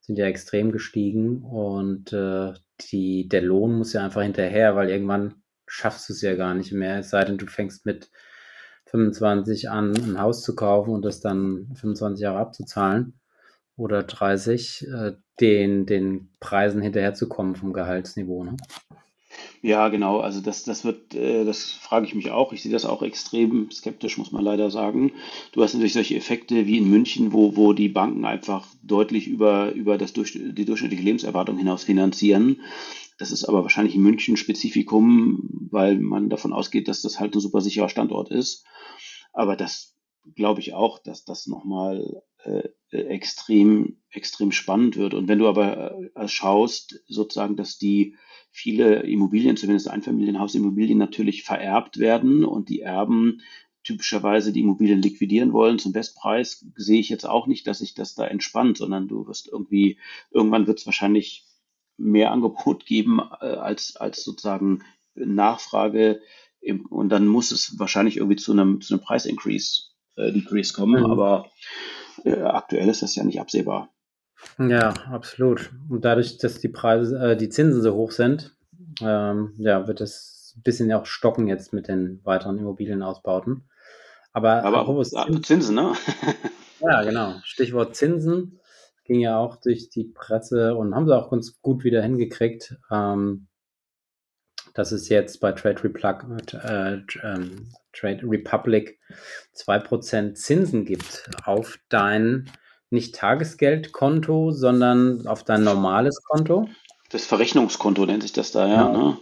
sind ja extrem gestiegen und äh, die, der Lohn muss ja einfach hinterher, weil irgendwann schaffst du es ja gar nicht mehr, es sei denn, du fängst mit 25 an, ein Haus zu kaufen und das dann 25 Jahre abzuzahlen oder 30, äh, den, den Preisen hinterherzukommen vom Gehaltsniveau. Ne? Ja, genau. Also das, das wird, äh, das frage ich mich auch. Ich sehe das auch extrem skeptisch, muss man leider sagen. Du hast natürlich solche Effekte wie in München, wo, wo die Banken einfach deutlich über, über das durch, die durchschnittliche Lebenserwartung hinaus finanzieren. Das ist aber wahrscheinlich in München Spezifikum, weil man davon ausgeht, dass das halt ein super sicherer Standort ist. Aber das glaube ich auch, dass das nochmal extrem, extrem spannend wird. Und wenn du aber äh, schaust, sozusagen, dass die viele Immobilien, zumindest Einfamilienhausimmobilien, natürlich vererbt werden und die Erben typischerweise die Immobilien liquidieren wollen zum Bestpreis, sehe ich jetzt auch nicht, dass sich das da entspannt, sondern du wirst irgendwie, irgendwann wird es wahrscheinlich mehr Angebot geben äh, als, als sozusagen Nachfrage. Im, und dann muss es wahrscheinlich irgendwie zu einem, zu einem Preisincrease äh, Decrease kommen, mhm. aber äh, aktuell ist das ja nicht absehbar. Ja, absolut. Und dadurch, dass die Preise, äh, die Zinsen so hoch sind, ähm, ja, wird es ein bisschen auch stocken jetzt mit den weiteren Immobilienausbauten. Aber, aber Zinsen, Zinsen, ne? ja, genau. Stichwort Zinsen ging ja auch durch die Presse und haben sie auch ganz gut wieder hingekriegt. Ähm, dass es jetzt bei Trade, Repluck, äh, ähm, Trade Republic 2% Zinsen gibt auf dein nicht Tagesgeldkonto, sondern auf dein normales Konto. Das Verrechnungskonto nennt sich das da, ja. Genau. Ne?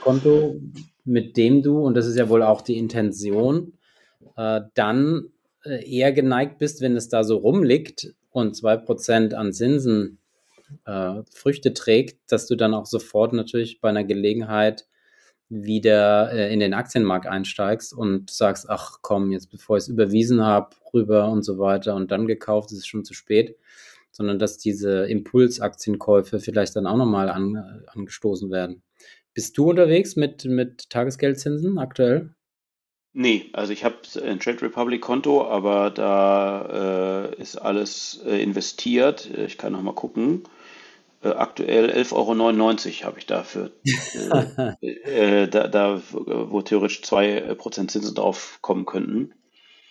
Konto, mit dem du, und das ist ja wohl auch die Intention, äh, dann äh, eher geneigt bist, wenn es da so rumliegt und 2% an Zinsen äh, Früchte trägt, dass du dann auch sofort natürlich bei einer Gelegenheit wieder äh, in den Aktienmarkt einsteigst und sagst, ach komm, jetzt bevor ich es überwiesen habe, rüber und so weiter und dann gekauft, ist es schon zu spät, sondern dass diese Impulsaktienkäufe vielleicht dann auch nochmal an, äh, angestoßen werden. Bist du unterwegs mit, mit Tagesgeldzinsen aktuell? Nee, also ich habe ein Trade Republic Konto, aber da äh, ist alles äh, investiert. Ich kann noch mal gucken. Äh, aktuell 11,99 Euro habe ich dafür. Äh, äh, da, da, wo theoretisch 2% Zinsen drauf kommen könnten.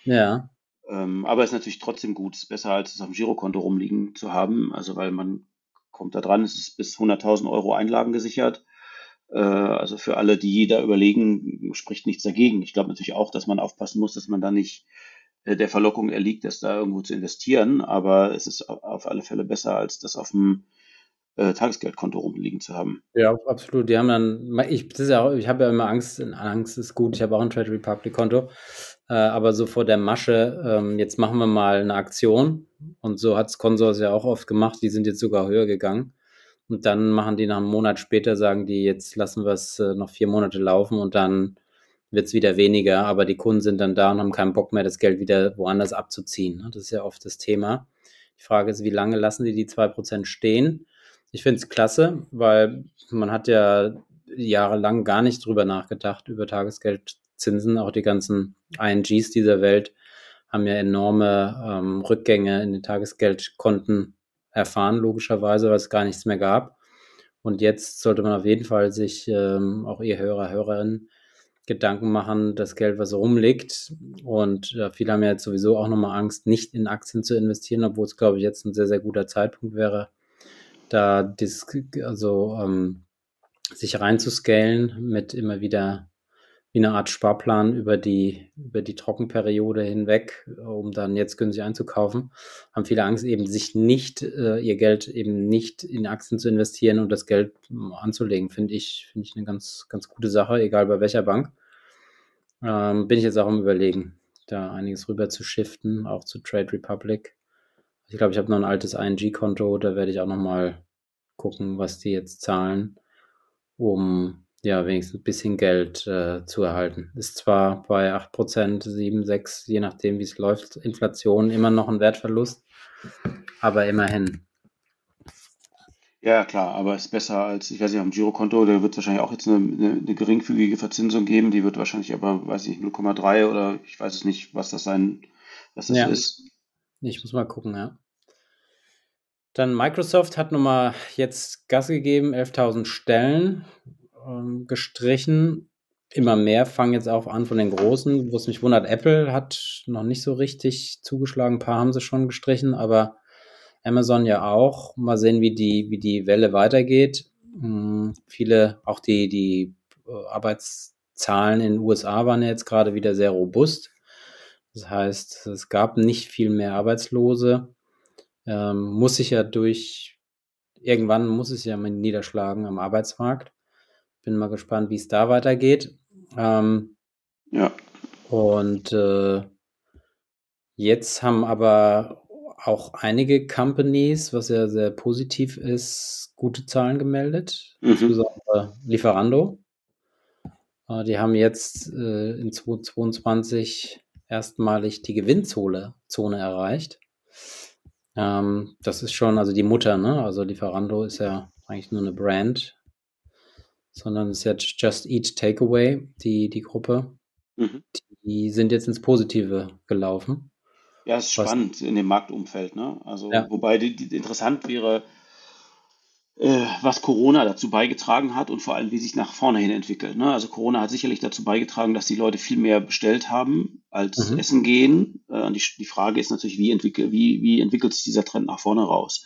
Ja. Ähm, aber es ist natürlich trotzdem gut. Es ist besser, als es auf dem Girokonto rumliegen zu haben. Also, weil man kommt da dran, es ist bis 100.000 Euro Einlagen gesichert. Äh, also für alle, die da überlegen, spricht nichts dagegen. Ich glaube natürlich auch, dass man aufpassen muss, dass man da nicht äh, der Verlockung erliegt, das da irgendwo zu investieren. Aber es ist auf alle Fälle besser, als das auf dem äh, Tagesgeldkonto rumliegen zu haben. Ja, absolut. Die haben dann, ich, ja ich habe ja immer Angst, Angst ist gut, ich habe auch ein Trade Republic Konto, äh, aber so vor der Masche, ähm, jetzt machen wir mal eine Aktion und so hat es Consors ja auch oft gemacht, die sind jetzt sogar höher gegangen und dann machen die nach einem Monat später, sagen die, jetzt lassen wir es äh, noch vier Monate laufen und dann wird es wieder weniger, aber die Kunden sind dann da und haben keinen Bock mehr, das Geld wieder woanders abzuziehen. Ne? Das ist ja oft das Thema. Die Frage ist, wie lange lassen die die 2% stehen? Ich finde es klasse, weil man hat ja jahrelang gar nicht drüber nachgedacht, über Tagesgeldzinsen. Auch die ganzen INGs dieser Welt haben ja enorme ähm, Rückgänge in den Tagesgeldkonten erfahren, logischerweise, weil es gar nichts mehr gab. Und jetzt sollte man auf jeden Fall sich, ähm, auch ihr Hörer, Hörerinnen, Gedanken machen, das Geld, was rumliegt. Und äh, viele haben ja jetzt sowieso auch nochmal Angst, nicht in Aktien zu investieren, obwohl es, glaube ich, jetzt ein sehr, sehr guter Zeitpunkt wäre, da dis, also ähm, sich reinzuscalen mit immer wieder wie eine Art Sparplan über die, über die Trockenperiode hinweg, um dann jetzt günstig einzukaufen, haben viele Angst, eben sich nicht, äh, ihr Geld eben nicht in Aktien zu investieren und das Geld hm, anzulegen. Finde ich, finde ich eine ganz, ganz gute Sache, egal bei welcher Bank. Ähm, bin ich jetzt auch am überlegen, da einiges rüber zu shiften, auch zu Trade Republic. Ich glaube, ich habe noch ein altes ING-Konto, da werde ich auch noch mal gucken, was die jetzt zahlen, um ja wenigstens ein bisschen Geld äh, zu erhalten. Ist zwar bei 8%, 7, 6, je nachdem, wie es läuft, Inflation immer noch ein Wertverlust, aber immerhin. Ja, klar, aber es ist besser als, ich weiß nicht, am Girokonto, da wird es wahrscheinlich auch jetzt eine, eine, eine, geringfügige Verzinsung geben, die wird wahrscheinlich aber, weiß ich, 0,3 oder ich weiß es nicht, was das sein, was das ja. ist. Ich muss mal gucken, ja. Dann Microsoft hat nochmal jetzt Gas gegeben, 11.000 Stellen ähm, gestrichen. Immer mehr fangen jetzt auch an von den Großen. Wo es mich wundert, Apple hat noch nicht so richtig zugeschlagen. Ein paar haben sie schon gestrichen, aber Amazon ja auch. Mal sehen, wie die, wie die Welle weitergeht. Hm, viele, auch die, die äh, Arbeitszahlen in den USA waren ja jetzt gerade wieder sehr robust. Das heißt, es gab nicht viel mehr Arbeitslose ähm, muss sich ja durch, irgendwann muss es ja mal niederschlagen am Arbeitsmarkt. Bin mal gespannt, wie es da weitergeht. Ähm, ja. Und äh, jetzt haben aber auch einige Companies, was ja sehr positiv ist, gute Zahlen gemeldet. Mhm. Insbesondere Lieferando. Äh, die haben jetzt äh, in 2022 erstmalig die Gewinnzone Zone erreicht. Ähm, das ist schon, also die Mutter, ne? Also Lieferando ist ja eigentlich nur eine Brand, sondern es ist jetzt Just Eat Takeaway, die, die Gruppe. Mhm. Die sind jetzt ins Positive gelaufen. Ja, ist spannend in dem Marktumfeld, ne? Also, ja. wobei die, die interessant wäre, was Corona dazu beigetragen hat und vor allem, wie sich nach vorne hin entwickelt. Ne? Also Corona hat sicherlich dazu beigetragen, dass die Leute viel mehr bestellt haben als mhm. Essen gehen. Äh, die, die Frage ist natürlich, wie, entwickelt, wie, wie entwickelt sich dieser Trend nach vorne raus?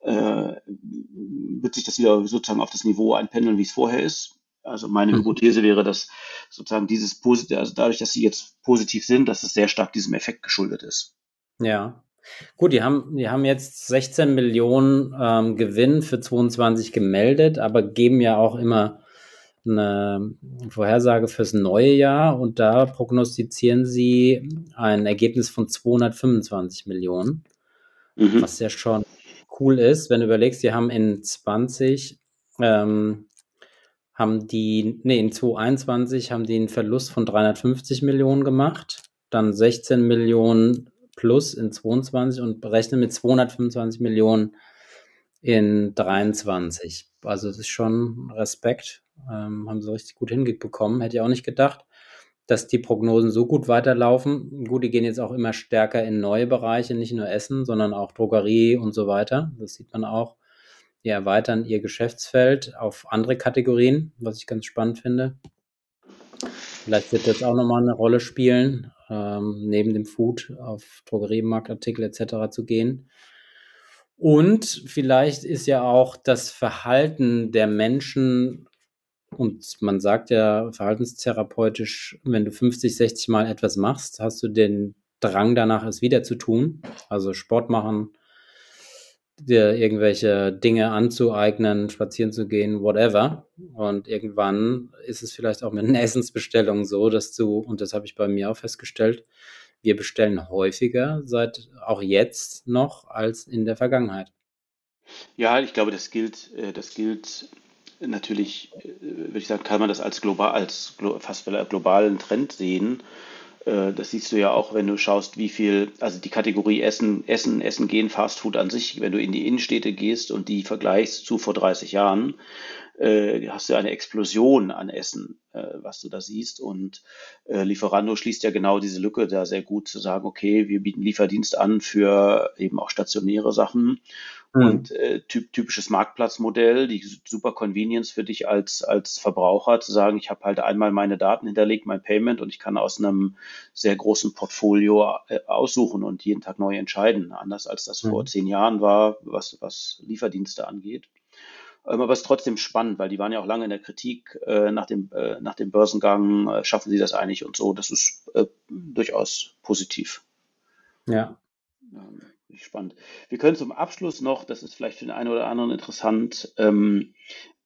Äh, wird sich das wieder sozusagen auf das Niveau einpendeln, wie es vorher ist? Also meine mhm. Hypothese wäre, dass sozusagen dieses Positive, also dadurch, dass sie jetzt positiv sind, dass es sehr stark diesem Effekt geschuldet ist. Ja, Gut, die haben, die haben jetzt 16 Millionen ähm, Gewinn für 22 gemeldet, aber geben ja auch immer eine Vorhersage fürs neue Jahr und da prognostizieren sie ein Ergebnis von 225 Millionen, mhm. was ja schon cool ist, wenn du überlegst, die haben in 20 ähm, haben die, nee, in 2021 haben die einen Verlust von 350 Millionen gemacht, dann 16 Millionen plus in 22 und berechnet mit 225 Millionen in 23. Also das ist schon Respekt. Ähm, haben sie richtig gut hinbekommen. Hätte ich auch nicht gedacht. dass die Prognosen so gut weiterlaufen. Gut, die gehen jetzt auch immer stärker in neue Bereiche, nicht nur Essen, sondern auch Drogerie und so weiter. Das sieht man auch. Die erweitern ihr Geschäftsfeld auf andere Kategorien, was ich ganz spannend finde. Vielleicht wird das auch nochmal eine Rolle spielen, ähm, neben dem Food auf Drogeriemarktartikel etc. zu gehen. Und vielleicht ist ja auch das Verhalten der Menschen und man sagt ja verhaltenstherapeutisch, wenn du 50, 60 Mal etwas machst, hast du den Drang danach, es wieder zu tun. Also Sport machen, dir irgendwelche Dinge anzueignen, spazieren zu gehen, whatever. Und irgendwann ist es vielleicht auch mit einer Essensbestellung so, dass du, und das habe ich bei mir auch festgestellt, wir bestellen häufiger seit auch jetzt noch als in der Vergangenheit. Ja, ich glaube, das gilt, äh, das gilt natürlich, äh, würde ich sagen, kann man das als global, als fast globalen Trend sehen. Äh, das siehst du ja auch, wenn du schaust, wie viel, also die Kategorie Essen, Essen, Essen gehen, Fast Food an sich, wenn du in die Innenstädte gehst und die vergleichst zu vor 30 Jahren, äh, hast du eine Explosion an Essen, äh, was du da siehst. Und äh, Lieferando schließt ja genau diese Lücke da sehr gut zu sagen, okay, wir bieten Lieferdienst an für eben auch stationäre Sachen Mhm. Und äh, typ, typisches Marktplatzmodell, die super Convenience für dich als, als Verbraucher zu sagen, ich habe halt einmal meine Daten hinterlegt, mein Payment und ich kann aus einem sehr großen Portfolio äh, aussuchen und jeden Tag neu entscheiden. Anders als das mhm. vor zehn Jahren war, was, was Lieferdienste angeht. Ähm, aber es ist trotzdem spannend, weil die waren ja auch lange in der Kritik äh, nach, dem, äh, nach dem Börsengang, äh, schaffen sie das eigentlich und so. Das ist äh, durchaus positiv. Ja. Spannend. Wir können zum Abschluss noch, das ist vielleicht für den einen oder anderen interessant, ähm,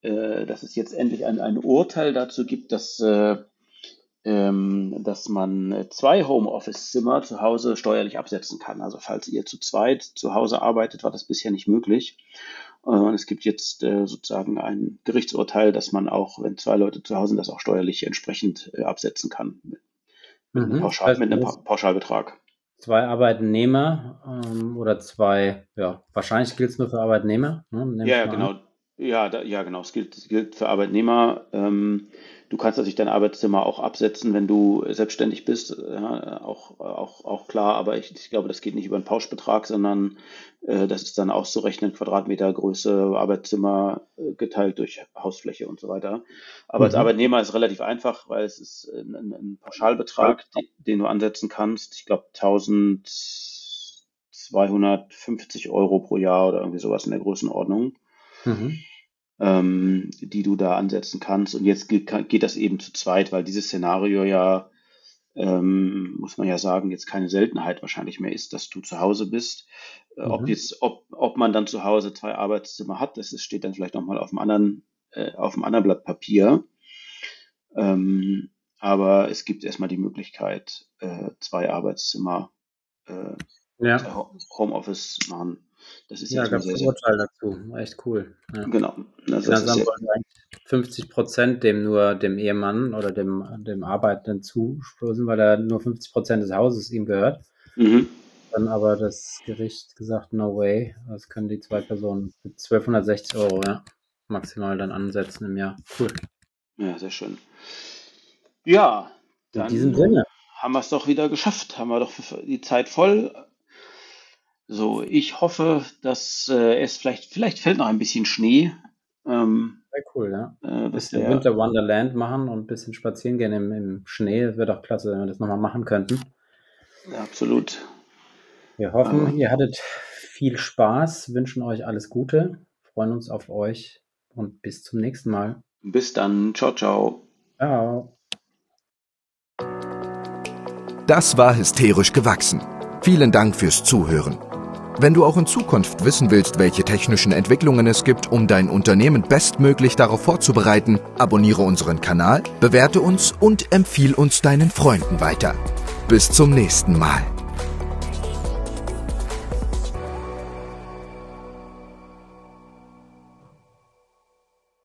äh, dass es jetzt endlich ein, ein Urteil dazu gibt, dass, äh, ähm, dass man zwei Homeoffice-Zimmer zu Hause steuerlich absetzen kann. Also falls ihr zu zweit zu Hause arbeitet, war das bisher nicht möglich. Und es gibt jetzt äh, sozusagen ein Gerichtsurteil, dass man auch, wenn zwei Leute zu Hause sind, das auch steuerlich entsprechend äh, absetzen kann. Mit, mhm. einem, Pauschal, mit einem Pauschalbetrag zwei Arbeitnehmer ähm, oder zwei, ja, wahrscheinlich gilt es nur für Arbeitnehmer. Ne, ja, genau. Ja, da, ja, genau. Es gilt, es gilt für Arbeitnehmer. Ähm, du kannst natürlich dein Arbeitszimmer auch absetzen, wenn du selbstständig bist. Ja, auch, auch, auch klar, aber ich, ich glaube, das geht nicht über einen Pauschbetrag, sondern äh, das ist dann auszurechnen, Quadratmeter Größe, Arbeitszimmer äh, geteilt durch Hausfläche und so weiter. Aber mhm. als Arbeitnehmer ist es relativ einfach, weil es ist ein, ein Pauschalbetrag, die, den du ansetzen kannst. Ich glaube, 1250 Euro pro Jahr oder irgendwie sowas in der Größenordnung. Mhm ähm, die du da ansetzen kannst. Und jetzt geht, geht das eben zu zweit, weil dieses Szenario ja, ähm, muss man ja sagen, jetzt keine Seltenheit wahrscheinlich mehr ist, dass du zu Hause bist. Äh, mhm. Ob jetzt, ob, ob man dann zu Hause zwei Arbeitszimmer hat, das ist, steht dann vielleicht nochmal auf dem anderen, äh, auf dem anderen Blatt Papier. Ähm, aber es gibt erstmal die Möglichkeit, äh, zwei Arbeitszimmer äh, ja. Homeoffice machen. Das ist ja, gab es ein Urteil dazu. Echt cool. Ja. Genau. Das ist 50 Prozent dem nur dem Ehemann oder dem, dem Arbeitenden zustoßen, weil er nur 50 Prozent des Hauses ihm gehört. Mhm. Dann aber das Gericht gesagt, no way. Das können die zwei Personen mit 1260 Euro ja, maximal dann ansetzen im Jahr. Cool. Ja, sehr schön. Ja, in diesem Sinne haben wir es doch wieder geschafft. Haben wir doch die Zeit voll. So, ich hoffe, dass äh, es vielleicht, vielleicht fällt noch ein bisschen Schnee. Ähm, Sehr cool, ja. Äh, ein bisschen Winter Wonderland machen und ein bisschen spazieren gehen im, im Schnee. Wäre doch klasse, wenn wir das nochmal machen könnten. Ja, absolut. Wir hoffen, ähm, ihr hattet viel Spaß, wünschen euch alles Gute, freuen uns auf euch und bis zum nächsten Mal. Bis dann. Ciao, ciao. Ciao. Das war hysterisch gewachsen. Vielen Dank fürs Zuhören. Wenn du auch in Zukunft wissen willst, welche technischen Entwicklungen es gibt, um dein Unternehmen bestmöglich darauf vorzubereiten, abonniere unseren Kanal, bewerte uns und empfiehl uns deinen Freunden weiter. Bis zum nächsten Mal.